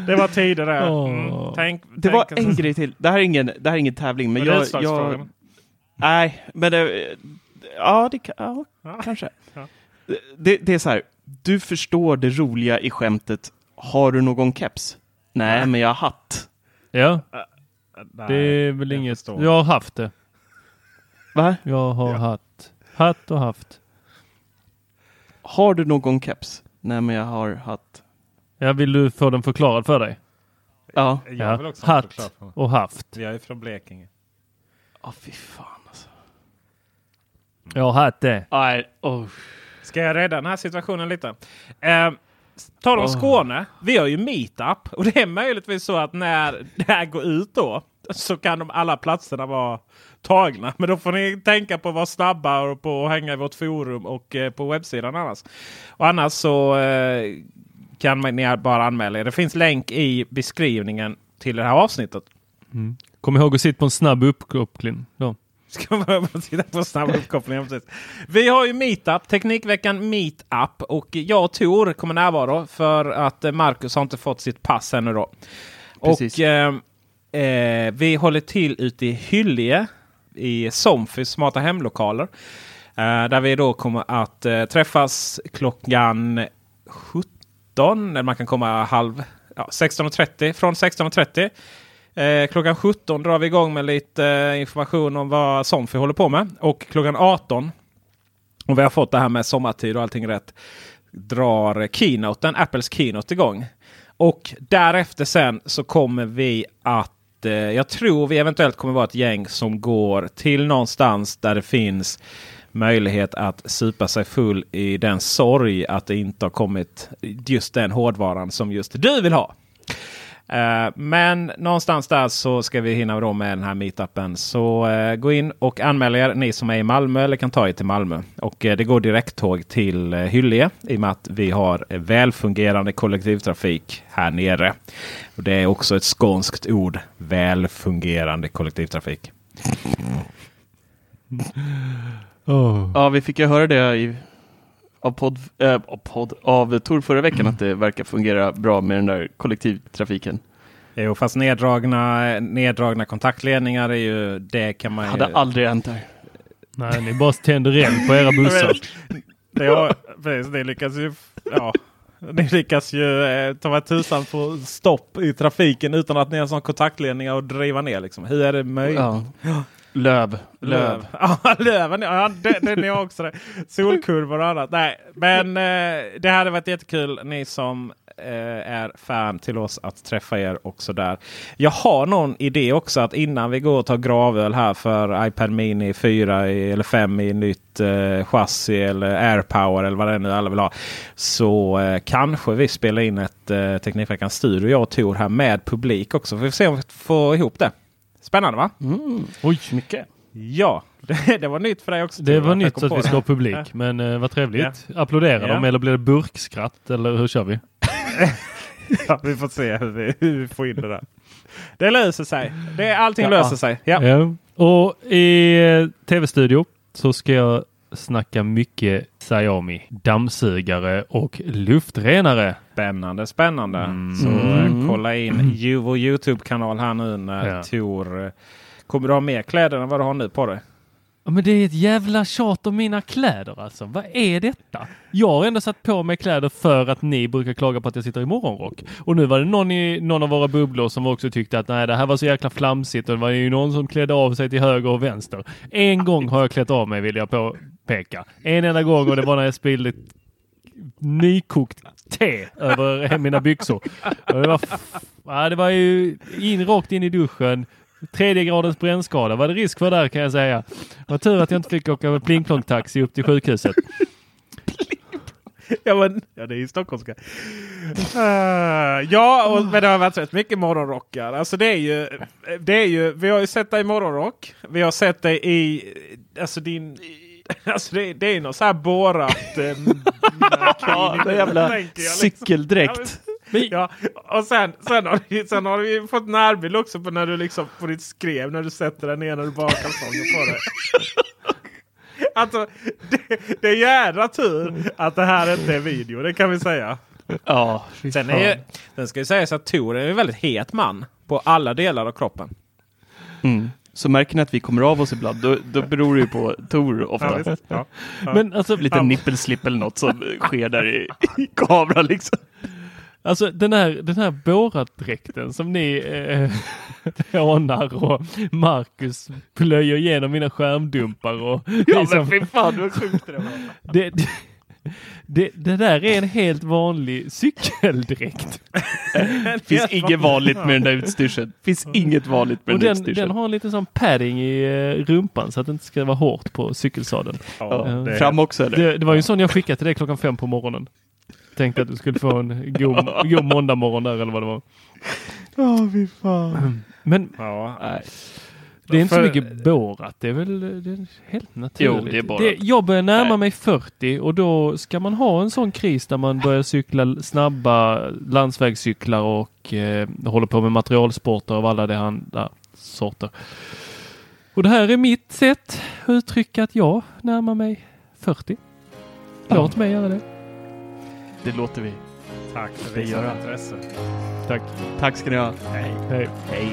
Det var tider där. Mm. Tänk, Det var tänk- en grej till. Det här är ingen, det här är ingen tävling, men Var det jag... jag nej, men det... Ja, det kan, ja, Ja. kanske. Ja. Det, det är så här. Du förstår det roliga i skämtet. Har du någon keps? Nej, men jag har hatt. Ja, Nej, det är väl inget. förstår. Jag har haft det. Va? Jag har Ja. haft. Hatt och haft. Har du någon keps? Nej, men jag har hatt. Ja, vill du få den förklarad för dig? Ja. Jag vill också ha hatt och haft. Jag är från Blekinge. Ja, fy fan alltså. Jag har haft det. Nej, oh. Ska jag rädda den här situationen lite? Eh, tar de Åh. Skåne. Vi har ju meetup och det är möjligtvis så att när det här går ut då så kan de alla platserna vara tagna. Men då får ni tänka på att vara snabba och på att hänga i vårt forum och eh, på webbsidan annars. Och annars så eh, kan man, ni bara anmäla er. Det finns länk i beskrivningen till det här avsnittet. Kom ihåg att sitta på en snabb uppkoppling. Då. Ska bara titta på snabb uppkoppling. Precis. Vi har ju Meetup, Teknikveckan Meetup och jag och Tor kommer närvaro för att eh, Marcus har inte fått sitt pass ännu då. Precis. Och eh, eh, vi håller till ute i Hyllie i Somfys smarta hemlokaler. Eh, där vi då kommer att eh, träffas klockan 17. Eller man kan komma halv ja, 16.30 från 16.30. Eh, klockan 17 drar vi igång med lite eh, information om vad Somfy håller på med. Och klockan 18, och vi har fått det här med sommartid och allting rätt, drar keynoten, Apples keynote igång. Och därefter sen så kommer vi att, eh, jag tror vi eventuellt kommer vara ett gäng som går till någonstans där det finns möjlighet att supa sig full i den sorg att det inte har kommit just den hårdvaran som just du vill ha. Eh, men någonstans där så ska vi hinna då med den här meetupen. Så eh, gå in och anmäl er ni som är i Malmö eller kan ta er till Malmö. Och eh, det går direkttåg till eh, Hyllie i och med att vi har välfungerande kollektivtrafik här nere. Och Det är också ett skånskt ord. Välfungerande kollektivtrafik. Oh. Ja, vi fick ju höra det i, av, podd, äh, av, podd, av Tor förra veckan att det verkar fungera bra med den där kollektivtrafiken. Jo, fast neddragna, neddragna kontaktledningar är ju det kan man ju... Hade aldrig hänt där. Nej, ni bara tänder eld på era bussar. det, har, precis, det lyckas ju... Ja. Ni lyckas ju eh, ta mig tusan få stopp i trafiken utan att ni har sån kontaktledning och driva ner. Liksom. Hur är det möjligt? Ja. Löv. Löv. Ja, löven. Ja, det, den är också det. Solkurvor och annat. Nej, men eh, det hade varit jättekul. Ni som eh, är fan till oss att träffa er också där. Jag har någon idé också att innan vi går och tar gravöl här för iPad Mini 4 i, eller 5 i nytt eh, chassi eller AirPower eller vad det är nu alla vill ha. Så eh, kanske vi spelar in ett eh, Teknikveckan Studio jag och Tor här med publik också. Vi får se om vi får ihop det. Spännande va? Mm. Oj, mycket. Ja, det, det, var nytt för dig också. Det var nytt att vi ska ha publik. Men uh, vad trevligt. Ja. Applåderar ja. de eller blir det burkskratt eller hur kör vi? ja, vi får se hur vi, hur vi, får in det där. Det löser sig. Det, allting ja. löser sig. Ja. ja. Och i eh, tv-studio så ska jag snacka mycket Xiaomi dammsugare och luftrenare. Spännande, spännande. Mm. Så mm. kolla in vår Youtube-kanal här nu när ja. Tor Kommer du ha mer kläder än vad du har nu på dig? Ja, men det är ett jävla tjat om mina kläder alltså. Vad är detta? Jag har ändå satt på mig kläder för att ni brukar klaga på att jag sitter i morgonrock. Och nu var det någon i någon av våra bubblor som också tyckte att nej, det här var så jäkla flamsigt och det var ju någon som klädde av sig till höger och vänster. En gång har jag klätt av mig vill jag påpeka. En enda gång och det var när jag spillde nykokt te över mina byxor. Och det, var ja, det var ju in rakt in i duschen Tredje gradens brännskada var det risk för där kan jag säga. Vad tur att jag inte fick åka med plingplong-taxi upp till sjukhuset. ja, men, ja, det är ju stockholmska. Uh, ja, och, men det har varit rätt mycket morgonrockar. Alltså det är ju, det är ju, vi har ju sett dig i morgonrock. Vi har sett dig i, alltså din, alltså det, det är något så här bårat. Eh, ja, det jävla liksom. cykeldräkt. Ja, och sen, sen, har vi, sen har vi fått närbild också på när du liksom på ditt skrev när du sätter den när du på dig. Alltså, det, det är jädra tur att det här inte är video, det kan vi säga. Ja, sen, är ju, sen ska ju sägas att Tor är en väldigt het man på alla delar av kroppen. Mm. Så märker ni att vi kommer av oss ibland, då, då beror det ju på Tor ofta. Ja, ja, ja. Men alltså, lite nippelslip eller något som sker där i, i kameran liksom. Alltså den här, den här Borat-dräkten som ni eh, anar och Marcus plöjer igenom mina skärmdumpar och... Ja liksom, men fy fan vad sjukt det var. Det, det, det, det, där är en helt vanlig cykeldräkt. finns inget vanligt med den där utstyrseln. finns inget vanligt med och den, den Den har en liten sån padding i uh, rumpan så att det inte ska vara hårt på cykelsadeln. Ja, uh, Fram också eller? Det, det var ju en sån jag skickade till dig klockan fem på morgonen. Tänkte att du skulle få en god, god måndag morgon där eller vad det var. Ja, oh, fy fan. Men ja. nej. Det är inte så mycket Borat. Det är väl det är helt naturligt. Jo, det är bara... det, jag börjar närma nej. mig 40 och då ska man ha en sån kris där man börjar cykla snabba landsvägscyklar och eh, håller på med materialsporter av alla de andra sorter. Och det här är mitt sätt att uttrycka att jag närmar mig 40. Låt mig göra det. Det låter vi. Tack för visat intresse. Tack. Tack ska ni ha. Hej. Hej. Hej.